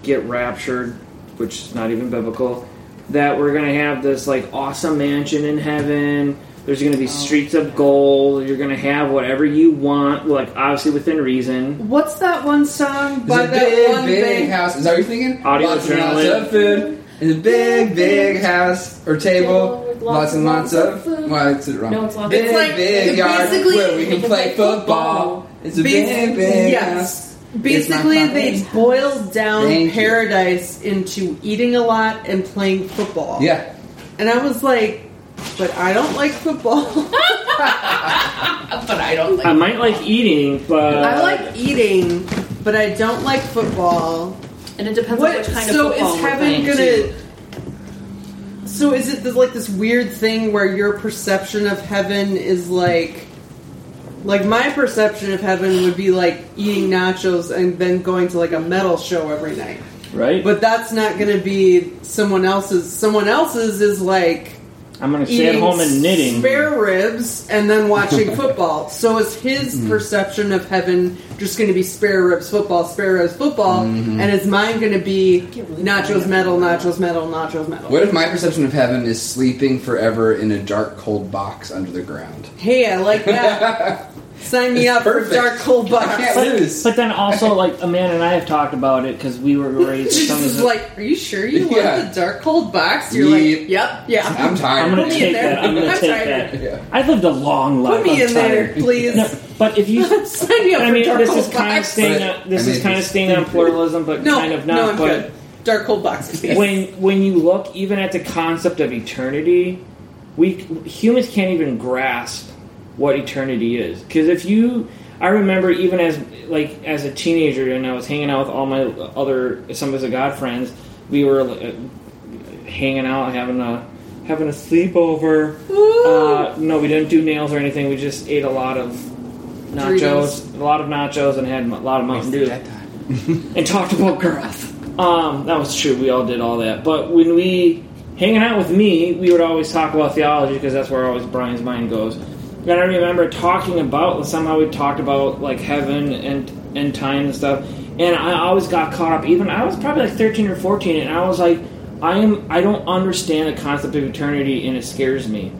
get raptured, which is not even biblical, that we're going to have this like awesome mansion in heaven. There's going to be streets of gold. You're going to have whatever you want, like obviously within reason. What's that one song by There's that big, one big big house. Is that what you're thinking? Audio lots lots adrenaline. of food. In a big, big house or table. Table with Lots and lots of. food. Well, I said it wrong. No, it's lots big, It's like- big yard where we can play football. It's a big, big yes. house. Basically, they fun. boiled down Thank you. paradise into eating a lot and playing football. Yeah. And I was like, but I don't like football. but I don't like. I might like eating, but I like eating, but I don't like football. And it depends What? on which kind so of football is we're heaven playing, gonna? too. So is it this, like this weird thing where your perception of heaven is like, like my perception of heaven would be like eating nachos and then going to like a metal show every night. right. But that's not going to be someone else's. Someone else's is like I'm going to stay at home and knitting. spare ribs and then watching football. So is his mm-hmm. perception of heaven just going to be spare ribs football, spare ribs football, mm-hmm. and is mine going to be nachos metal, nachos metal, nachos metal? What if my perception of heaven is sleeping forever in a dark, cold box under the ground? Hey, I like that. Sign me It's up perfect. for dark cold box. But, but then also, like Amanda and I have talked about it because we were raised. She's some of just the- like, are you sure you Yeah. want the dark cold box? You're Yep. like, yep, yeah. I'm tired. I'm gonna Put me in take there. that. I'm gonna take tired. that. Yeah. I've lived a long life. Put me I'm in there, please. No, but if you Sign me up I for mean, dark this cold is kind of box. staying. But On, this I is kind of it's- staying on pluralism, but No, kind of not. no, I'm but good. Dark cold box, please. when when you look even at the concept of eternity, we humans can't even grasp what eternity is. Because if you, I remember even as like as a teenager, and I was hanging out with all my other Assemblies of God friends, we were uh, hanging out, having a having a sleepover. Uh, no, we didn't do nails or anything. We just ate a lot of nachos, Doritos. a lot of nachos, and had a lot of Mountain Dew. and talked about girls. Um, that was true. We all did all that. But when we hanging out with me, we would always talk about theology because that's where always Brian's mind goes. And I remember talking about somehow we talked about like heaven and and time and stuff. And I always got caught up. Even I was probably like thirteen or fourteen, and I was like, I am. I don't understand the concept of eternity, and it scares me.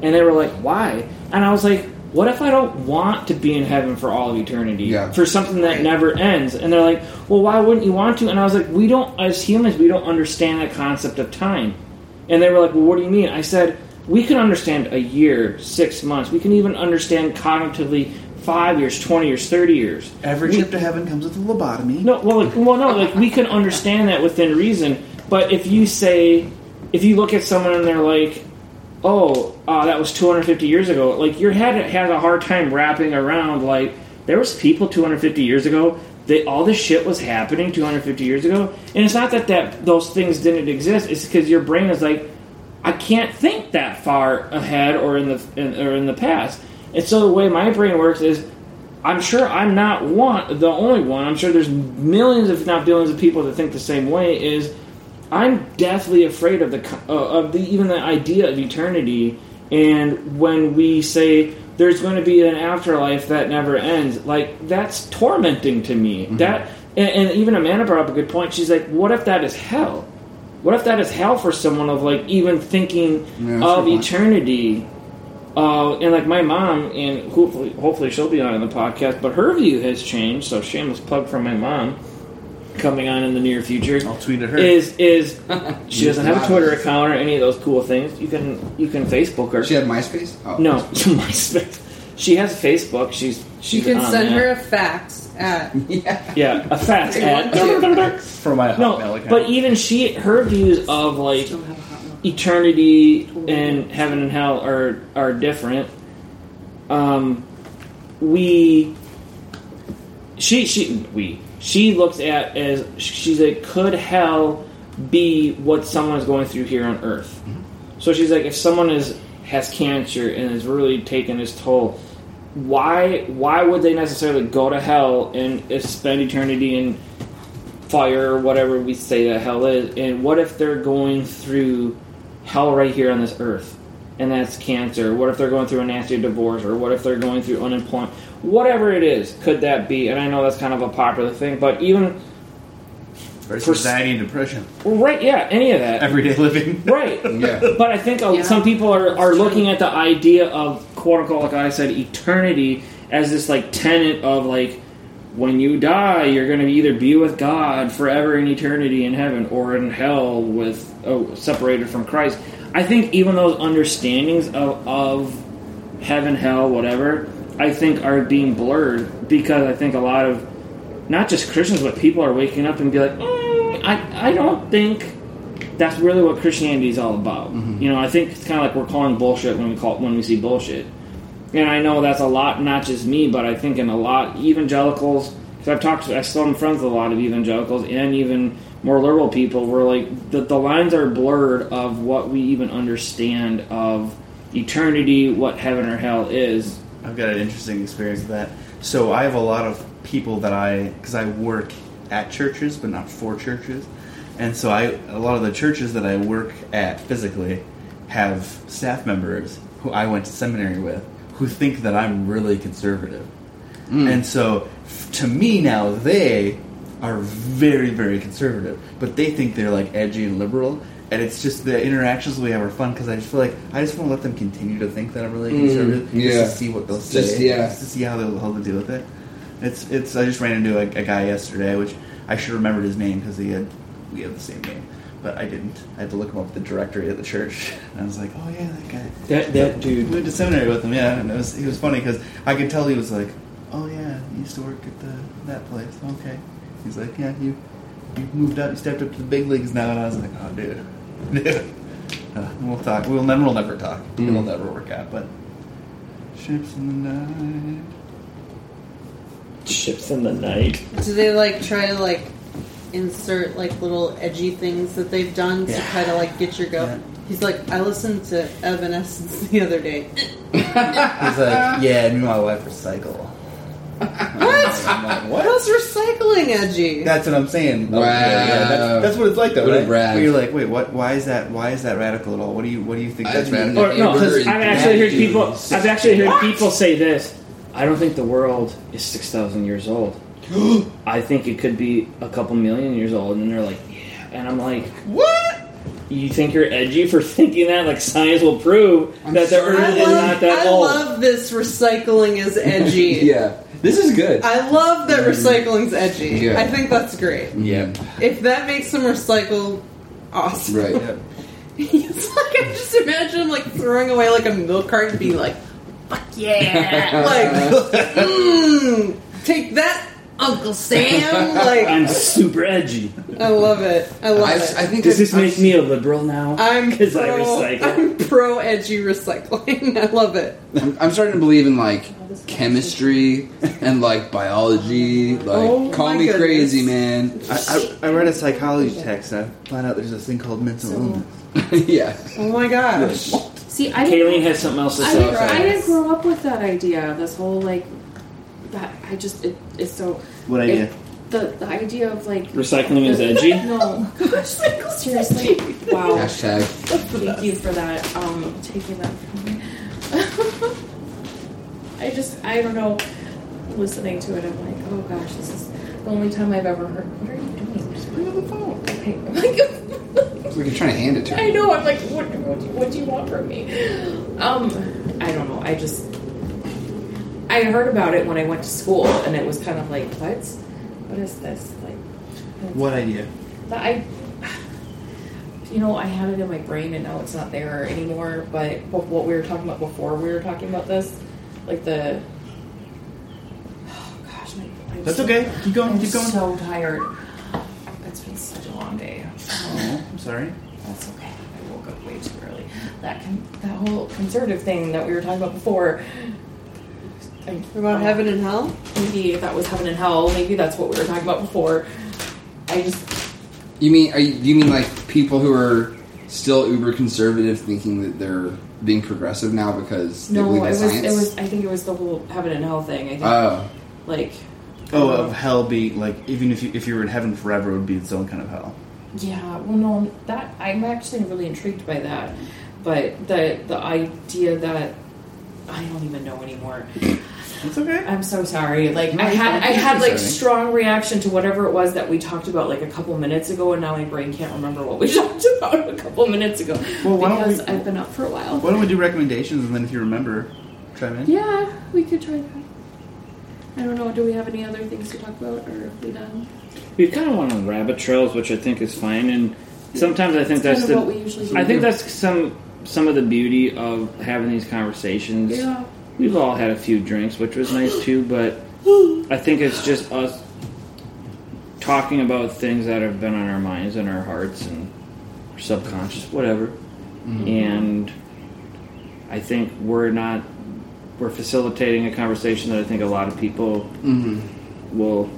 And they were like, why? And I was like, what if I don't want to be in heaven for all of eternity? Yeah. For something that never ends? And they're like, well, why wouldn't you want to? And I was like, we don't, as humans, we don't understand the concept of time. And they were like, well, what do you mean? I said, we can understand a year, six months. We can even understand cognitively five years, 20 years, 30 years. Every We- trip to heaven comes with a lobotomy. no, well, like, well, no, like we can understand that within reason. But if you say, if you look at someone and they're like, "Oh, uh, that was 250 years ago," like your head has a hard time wrapping around. Like there was people 250 years ago. They, all this shit was happening 250 years ago, and it's not that that those things didn't exist. It's because your brain is like, I can't think that far ahead or in the in, or in the past. And so the way my brain works is I'm sure I'm not one, the only one. I'm sure there's millions, if not billions, of people that think the same way. Is I'm deathly afraid of the uh, of the even the idea of eternity. And when we say there's going to be an afterlife that never ends, like that's tormenting to me. That and, and even Amanda brought up a good point. She's like, "What if that is hell? What if that is hell for someone of like even thinking Yeah, of eternity?" Uh, and like my mom, and hopefully, hopefully she'll be on in the podcast. But her view has changed. So shameless plug from my mom, coming on in the near future. I'll tweet at her. Is is she doesn't have a Twitter account or any of those cool things. You can you can Facebook her. She had MySpace. Oh, no, MySpace. She has Facebook. She's You can send that. her a fax at Yeah. yeah a fax ad. for my Hotmail No, account. but even she, her views of like Don't have a hot milk. eternity and heaven and hell are are different. Um, we, she she we she looks at as she's like, could hell be what someone's going through here on Earth? So she's like, if someone is has cancer and is really taking its toll, why why would they necessarily go to hell and spend eternity in fire or whatever we say that hell is? And what if they're going through hell right here on this earth? And that's cancer. What if they're going through a nasty divorce? Or what if they're going through unemployment? Whatever it is, could that be? And I know that's kind of a popular thing, but even Or for- anxiety and depression. right, yeah, any of that, Everyday living. right? Yeah. But I think uh, Yeah, some people are, are looking at the idea of quote unquote, like I said, eternity as this like tenet of like when you die, you're going to either be with God forever in eternity in heaven or in hell with oh, separated from Christ. I think even those understandings of, of heaven, hell, whatever, I think are being blurred because I think a lot of not just Christians, but people are waking up and be like, mm, I, I don't think that's really what Christianity is all about. Mm-hmm. You know, I think it's kind of like we're calling bullshit when we call when we see bullshit. And I know that's a lot, not just me, but I think in a lot evangelicals. Because I've talked, to, I still am friends with a lot of evangelicals and even more liberal people. Where like the, the lines are blurred of what we even understand of eternity, what heaven or hell is. I've got an interesting experience with that. So I have a lot of people that I, because I work at churches, but not for churches, and so I, a lot of the churches that I work at physically have staff members who I went to seminary with who think that I'm really conservative, hmm. and so f- to me now they are very very conservative, but they think they're like edgy and liberal. And it's just the interactions we have are fun because I just feel like I just want to let them continue to think that I'm really hmm, conservative, yeah. just to see what they'll say, Just- yeah. just to see how they'll, how they'll deal with it. It's it's. I just ran into a, a guy yesterday, which I should have remembered his name because he had we have the same name, but I didn't. I had to look him up at the directory at the church, and I was like, oh yeah, that guy. That that We dude. went to seminary with him, yeah, and it was he was funny because I could tell he was like, oh yeah, he used to work at the that place, okay. He's like, yeah, you you moved up, you stepped up to the big leagues now, and I was like, oh dude, dude. Uh, we'll talk. We'll never. We'll never talk. It'll never work out. But ships in the night. Ships in the night. Do they like try to like insert like little edgy things that they've done to Yeah. kind of like get your go? Yeah. He's like, I listened to Evanescence the other day. He's like, yeah, me and my wife recycle. What? I'm like, what? How's recycling? recycling edgy. That's what I'm saying. Oh, wow. that's, that's what it's like though. What a right? Where you're like, wait, what? Why is that? Why is that radical at all? What do you What do you think that's I mean, radical? Or, no, because I've actually heard people. I've actually heard people say this. I don't think the world is six thousand years old. I think it could be a couple million years old, and they're like, yeah. And I'm like, What? you think you're edgy for thinking that? Like science will prove I'm that the sorry. Earth I is not that I old. I love this recycling is edgy. Yeah, this is good. I love that recycling's edgy. Yeah. I think that's great. Yeah. If that makes them recycle, awesome. Right. Yep. it's like I just imagine like throwing away like a milk carton and being like, "Fuck yeah!" like, mm, take that, Uncle Sam. Like, I'm super edgy. I love it. I love I, it. I think Does this I'm- make me a liberal now? I'm because I pro, recycle. I'm pro edgy recycling. I love it. I'm, I'm starting to believe in like chemistry and like biology. Like, Oh call me goodness. crazy, man. I, I, I read a psychology text and I found out there's this thing called mental illness. yeah. Oh my gosh. See, I Kayleen has something else to I say. didn't, I didn't grow up with that idea. This whole like that. I just it, it's so. What idea? It, the the idea of like Recycling is edgy. no, gosh, seriously, wow. Hashtag. Thank you for that. Um, taking that from me. I just I don't know. Listening to it, I'm like, oh gosh, this is the only time I've ever heard. What are you doing? Just put it on the phone. Okay. I'm like, It's like you're trying to hand it to her. I me. know. I'm like, what, what, do you- what do you want from me? Um, I don't know. I just, I heard about it when I went to school, and it was kind of like, what? What is this? Like, What idea? that I, you know, I had it in my brain, and now it's not there anymore. But what what we were talking about before we were talking about this, like the, oh gosh, my, I'm That's so- okay. Keep going. I'm Keep going. so tired. It's been such a long day. Oh, I'm sorry. That's okay. I woke up way too early. That con- that whole conservative thing that we were talking about before. I, About heaven and hell? Maybe that was heaven and hell. Maybe that's what we were talking about before. I just You mean? Are you, do you mean like people who are still uber conservative, thinking that they're being progressive now because they no. believe It in was science? it was. I think it was the whole heaven and hell thing. I think Oh, like Oh, of hell being like even if you if you were in heaven forever, it would be its own kind of hell. yeah. Well, no. That I'm actually really intrigued by that. But the the idea that I don't even know anymore. It's okay. I'm so sorry. Like No, I had. I had like Sorry. strong reaction to whatever it was that we talked about like a couple minutes ago, and now my brain can't remember what we talked about a couple minutes ago Well, why don't we- I've been up for a while. Why don't we do recommendations and then if you remember, chime in. Yeah, we could try that. I don't know. Do we have any other things to talk about, or have we done? We kind of went on rabbit trails, which I think is fine, and sometimes I think It's kind that's of the. what we usually do. I think that's some some of the beauty of having these conversations. yeah. We've all had a few drinks, which was nice too, but I think it's just us talking about things that have been on our minds and our hearts and our subconscious, whatever. Mm-hmm. And I think we're not we're facilitating a conversation that I think a lot of people mm-hmm. will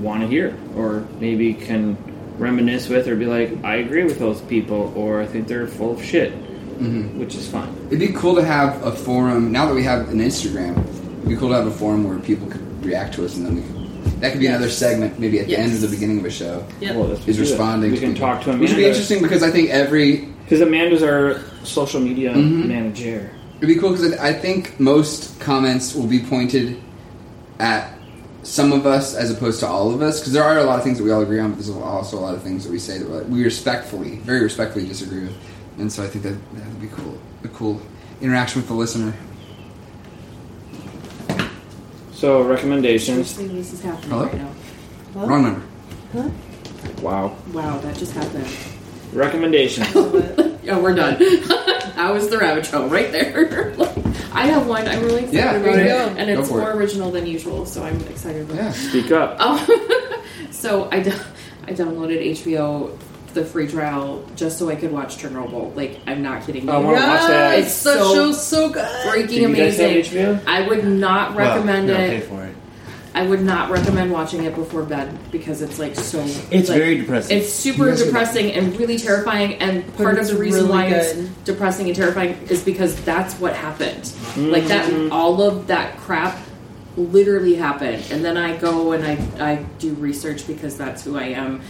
want to hear, or maybe can reminisce with, or be like, I agree with those people, or I think they're full of shit, which is fine. it'd be cool to have a forum. Now that we have an Instagram, it'd be cool to have a forum where people could react to us, and then we could. That could be another segment, maybe at the end or the beginning of a show. Yeah, Well, let's Is do responding. We to can people. talk to Amanda, Which would be interesting because I think every Because Amanda's our social media Mhm. manager. It'd be cool because I think most comments will be pointed at some of us as opposed to all of us. Because there are a lot of things that we all agree on, but there's also a lot of things that we say that we respectfully, very respectfully disagree with. And so I think that that would be cool. A cool interaction with the listener. So recommendations. Seriously, this is happening Hello? right now. Wrong number. Huh? Wow. Wow, that just happened. Recommendations. Yeah, we're done. that was the rabbit trail right there. I have one. I'm really excited Yeah, about there it, you go. and Go it's for more it. original than usual. So I'm excited about Yeah. it. Speak up. Um, so I, do- I downloaded HBO the free trial just so I could watch Chernobyl. Like I'm not kidding you. I wanna watch that. It's It's that so show's so good. freaking Do you guys have amazing. HBO? I would not recommend well, we don't it. Pay for it. I would not recommend watching it before bed because it's like so. It's like, very depressing. It's super Yes, it- depressing and really terrifying. And part of it's the reason really why good. it's depressing and terrifying is because that's what happened. Like that, mm-hmm. all of that crap literally happened. And then I go and I, I do research because that's who I am.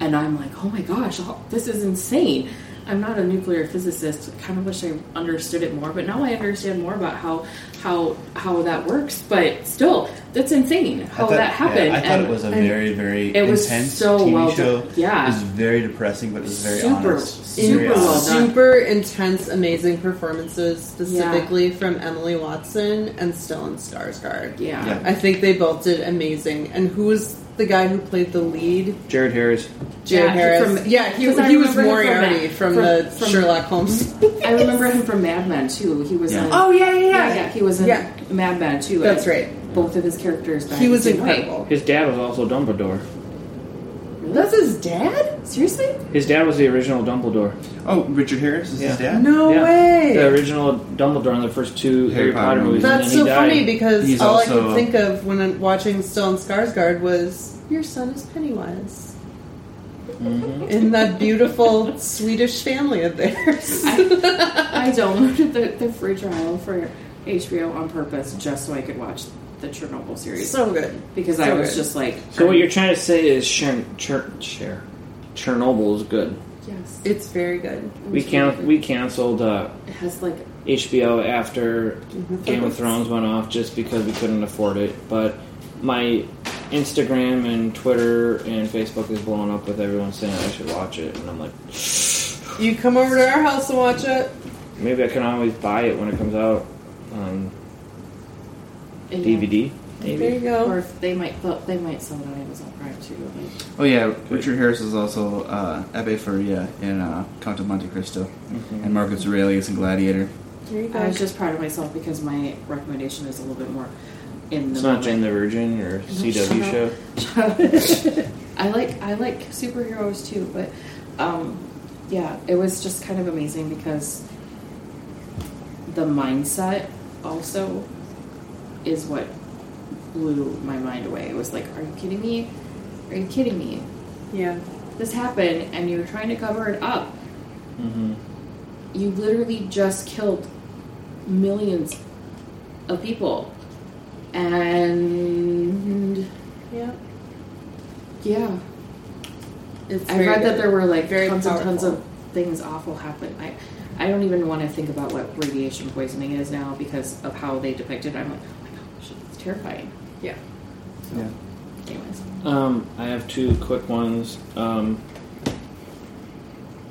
And I'm like, oh my gosh, oh, this is insane. I'm not a nuclear physicist. I kind of wish I understood it more, but now I understand more about how how how that works. But still, that's insane how thought- that happened. yeah, I thought and, it was a very, very it was intense so TV well show. done. Yeah. it was very depressing, but it was very Super, honest. super Very well honest. done. Super intense, amazing performances, specifically from Emily Watson and Stellan Skarsgård. yeah. Yeah. I think they both did amazing. And who was the guy who played the lead? Jared Harris. Jared Yeah, Harris. from- yeah, he, 'cause I he was remember him from Moriarty from, from- the from- Sherlock Holmes. I remember him from Mad Men too. He was Yeah. in. oh yeah, yeah, yeah, yeah. He was in Yeah. Mad Men too. That's right. Both of his characters. He was the way. incredible. His dad was also Dumbledore. That's his dad? Seriously? His dad was the original Dumbledore. Oh, Richard Harris is Yeah. his dad. No Yeah. way. The original Dumbledore in the first two Harry, Harry Potter, Potter movies. That's and so he died. funny because He's all I also- could think of when I'm watching Stellan Skarsgård was your son is Pennywise. Mm-hmm. In that beautiful Swedish family of theirs. I downloaded the, the free trial for HBO on purpose just so I could watch the Chernobyl series so good. because I was good. just like, So what you're trying to say is Cher- Cher- Cher- Chernobyl is good. yes, It's very good. We can we canceled uh, it has like HBO after Game of Thrones went off just because we couldn't afford it. But my Instagram and Twitter and Facebook is blowing up with everyone saying I should watch it, and I'm like, You come over to our house and watch it. maybe I can always buy it when it comes out on yeah. DVD. There you go. or if they might they might sell it on Amazon Prime too. Like, Oh yeah, Richard Harris is also uh, Abbe Faria in uh, Count of Monte Cristo, Mm-hmm. and Marcus Aurelius in Gladiator. There you go. I was just proud of myself because my recommendation is a little bit more in the. It's not. Jane the Virgin or CW shut show. I like I like superheroes too, but um, yeah, it was just kind of amazing because the mindset also is what blew my mind away. It was like, are you kidding me? Are you kidding me? yeah. This happened, and you were trying to cover it up. hmm You literally just killed millions of people, and Yeah. yeah. It's I very read that there were like Very tons and tons of things awful happen. I, I don't even want to think about what radiation poisoning is now because of how they depict it. I'm like, oh my gosh, it's terrifying. Yeah. Yeah. Anyways, Um, I have two quick ones. Um,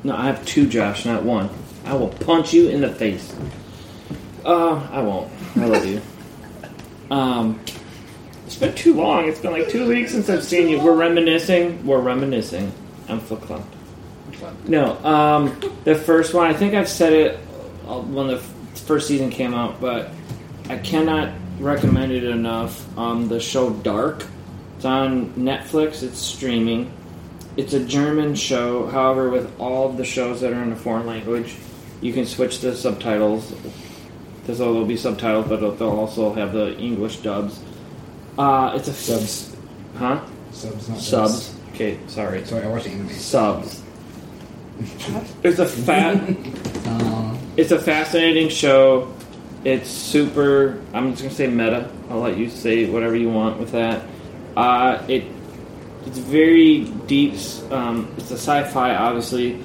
no, I have two, Josh, not one. I will punch you in the face. Uh, I won't. I love you. Um, it's been too long. It's been like two weeks since I've seen you. We're reminiscing. We're reminiscing. I'm verklempt. No, um, the first one. I think I've said it uh, when the first season came out, but I cannot recommend it enough. Um, the show Dark. It's on Netflix. It's streaming. It's a German show. However, with all of the shows that are in a foreign language, you can switch the subtitles. There's will be subtitles, but they'll also have the English dubs. Uh, it's a Subs. huh? Subs, not Subs. Okay, sorry. Sorry, I watch anime. Subs. It's a fat. Uh, It's a fascinating show. It's super. I'm just gonna say meta. I'll let you say whatever you want with that. Uh, it it's very deep. Um, it's a sci-fi, obviously,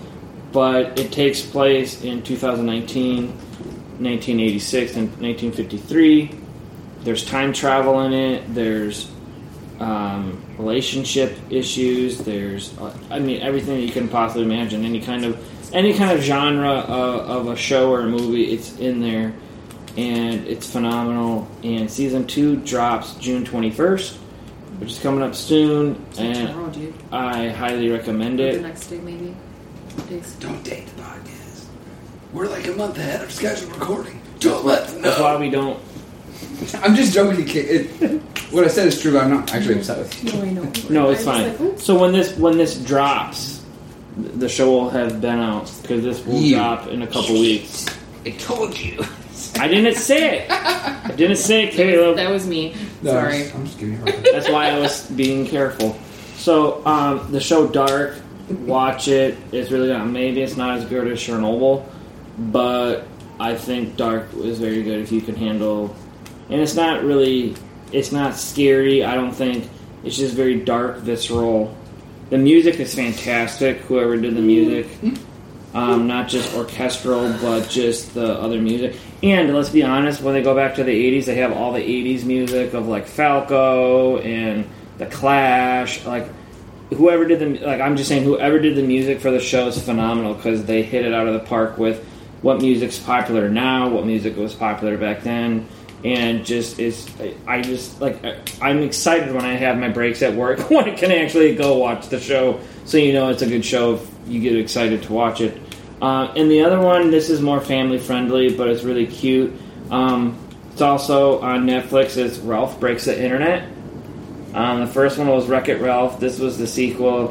but it takes place in 2019, 1986, and 1953. There's time travel in it. There's um, relationship issues. There's, uh, I mean, everything that you can possibly imagine. Any kind of any kind of genre uh, of a show or a movie, it's in there, and it's phenomenal. And season two drops June twenty first, which is coming up soon, so and tomorrow, dude. I highly recommend The it. next day, maybe. Days. don't date the podcast. We're like a month ahead of scheduled recording. Don't let them That's why know. we don't. I'm just joking. kid. It, what I said is true, but I'm not actually upset with you. No, I know. No, I it's was fine. like, oops. so when this when this drops, th- the show will have been out because this will You. drop in a couple weeks. I told you. I didn't say it. I didn't say it, Caleb. That was me. No, Sorry. I'm just, I'm just giving you a hard. That's why I was being careful. So um, the show Dark, watch it. It's really not. Maybe it's not as good as Chernobyl, but I think Dark is very good if you can handle. And it's not really it's not scary. I don't think it's just very dark, visceral. The music is fantastic. Whoever did the music, um, not just orchestral, but just the other music. And let's be honest, when they go back to the '80s, they have all the '80s music of like Falco and the Clash. Like whoever did the like, I'm just saying, whoever did the music for the show is phenomenal because they hit it out of the park with what music's popular now, what music was popular back then and just is I just like I'm excited when I have my breaks at work when I can actually go watch the show, so you know it's a good show. If you get excited to watch it. Uh, and the other one, this is more family friendly, but it's really cute. Um, it's also on Netflix. It's Ralph Breaks the Internet. Um, the first one was Wreck It Ralph. This was the sequel.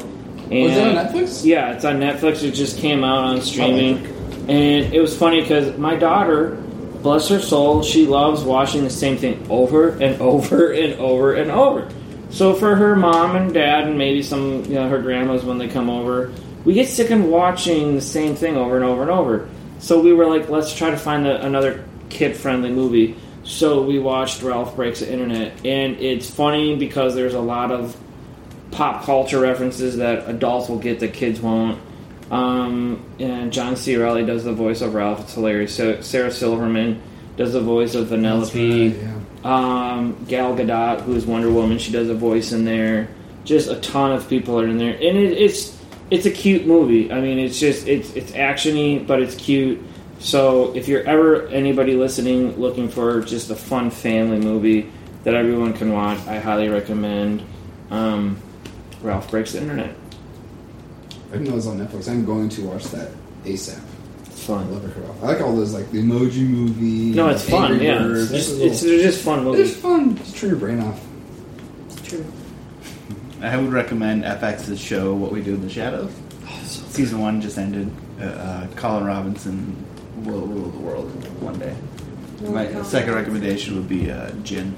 And Was it on Netflix? Yeah, it's on Netflix. It just came out on streaming, and it was funny because my daughter, bless her soul, she loves watching the same thing over and over and over and over. So for her mom and dad, and maybe some, you know, her grandmas when they come over, we get sick of watching the same thing over and over and over. So we were like, let's try to find a, another kid-friendly movie. So we watched Ralph Breaks the Internet, and it's funny because there's a lot of pop culture references that adults will get that kids won't. Um, and John C. Reilly does the voice of Ralph. It's hilarious. So Sarah Silverman does the voice of Vanellope. Right, Um, Gal Gadot, who's Wonder Woman, she does a voice in there. Just a ton of people are in there, and it, it's it's a cute movie. I mean, it's just it's it's actiony, but it's cute. So if you're ever anybody listening looking for just a fun family movie that everyone can watch, I highly recommend um, Ralph Breaks the Internet. I didn't know it was on Netflix. I'm going to watch that ASAP. It's fun. I love it. I like all those like the emoji movie. No, it's fun. Angry Yeah, Birds. it's just, a it's, little- they're just fun it's movies. fun. Just turn your brain off. It's true. I would recommend FX's show What We Do in the Shadows. Season one just ended. Uh, uh, Colin Robinson will rule the world one day. My Colin second Robinson. recommendation would be uh, Gin.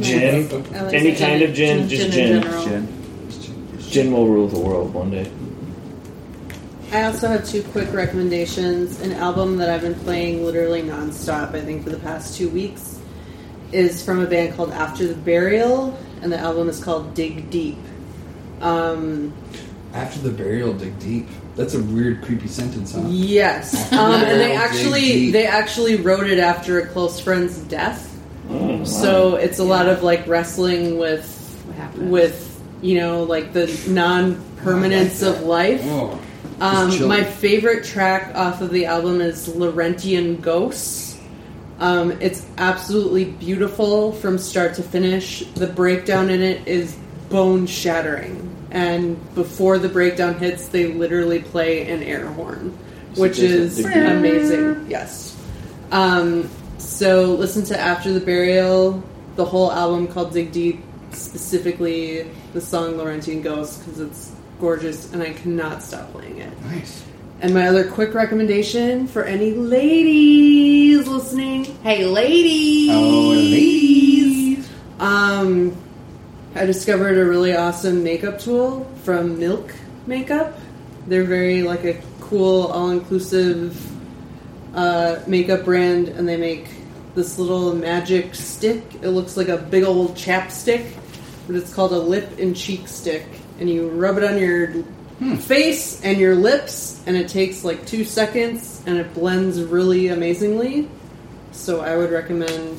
Gin, like any gin- kind of gin, just gin. Gin. Gin will rule the world one day. I also have two quick recommendations. An album that I've been playing literally nonstop, I think, for the past two weeks, is from a band called After the Burial, and the album is called Dig Deep. Um, After the burial, dig deep. That's a weird, creepy sentence, huh? yes, um, and they actually they actually wrote it after a close friend's death. Oh, So it's a lot of like wrestling with What with you know like the non permanence like of life. Oh, Um, my favorite track off of the album is Laurentian Ghosts. Um, it's absolutely beautiful from start to finish. The breakdown in it is bone shattering. And before the breakdown hits, they literally play an air horn, which is amazing. Yes. Um, so listen to After the Burial, the whole album called Dig Deep, specifically the song Laurentian Ghosts, because it's gorgeous and I cannot stop playing it. nice. And my other quick recommendation for any ladies listening. Hey, ladies! Oh, ladies. Um, I discovered a really awesome makeup tool from Milk Makeup. They're very like a cool, all-inclusive uh, makeup brand, and they make this little magic stick. It looks like a big old chapstick, but it's called a lip and cheek stick. And you rub it on your face and your lips, and it takes like two seconds, and it blends really amazingly. So I would recommend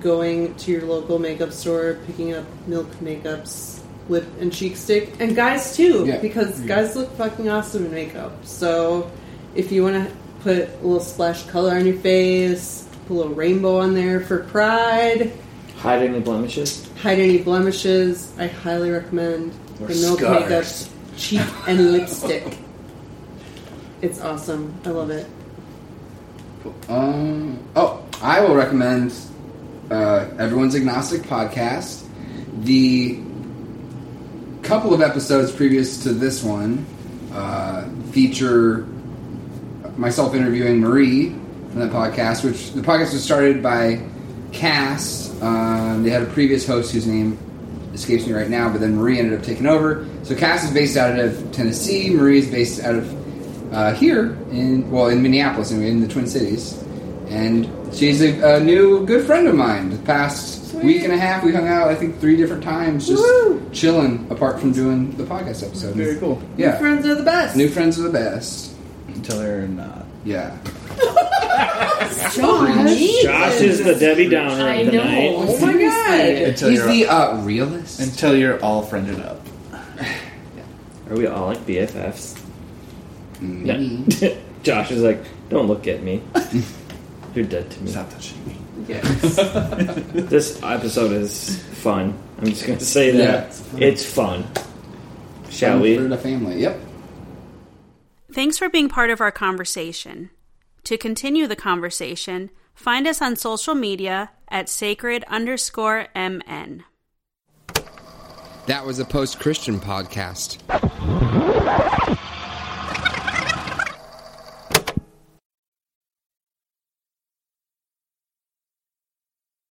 going to your local makeup store, picking up Milk Makeup's lip and cheek stick, and guys too, Yeah. because Yeah. guys look fucking awesome in makeup. So if you want to put a little splash of color on your face, put a little rainbow on there for pride, Hide any blemishes? hide any blemishes, I highly recommend Or the Milk. Makeup cheek and lipstick. It's awesome. I love it. Um. Oh, I will recommend uh, everyone's agnostic podcast. The couple of episodes previous to this one uh, feature myself interviewing Marie from that podcast. Which the podcast was started by Cass. Um, they had a previous host whose name escapes me right now, but then Marie ended up taking over. So Cass is based out of Tennessee. Marie is based out of uh, here in well in Minneapolis, anyway, in the Twin Cities. and she's a, a new good friend of mine. The past week and a half, we hung out. I think three different times, just chilling. Apart from doing the podcast episode. Very cool. Yeah, Friends are the best. new friends are the best. Until they're not. Yeah. Josh is the Debbie Downer I of the know. night. Oh my god. Until He's you're the uh, realist. until you're all friended up. Are we all like BFFs? Maybe. No. Josh is like, don't look at me. You're dead to me. Stop touching me. Yes. this episode is fun. I'm just gonna say that. it's fun. Shall Fun we? For the family. Yep. Thanks for being part of our conversation. To continue the conversation, find us on social media at sacred underscore MN. That was a post Christian podcast.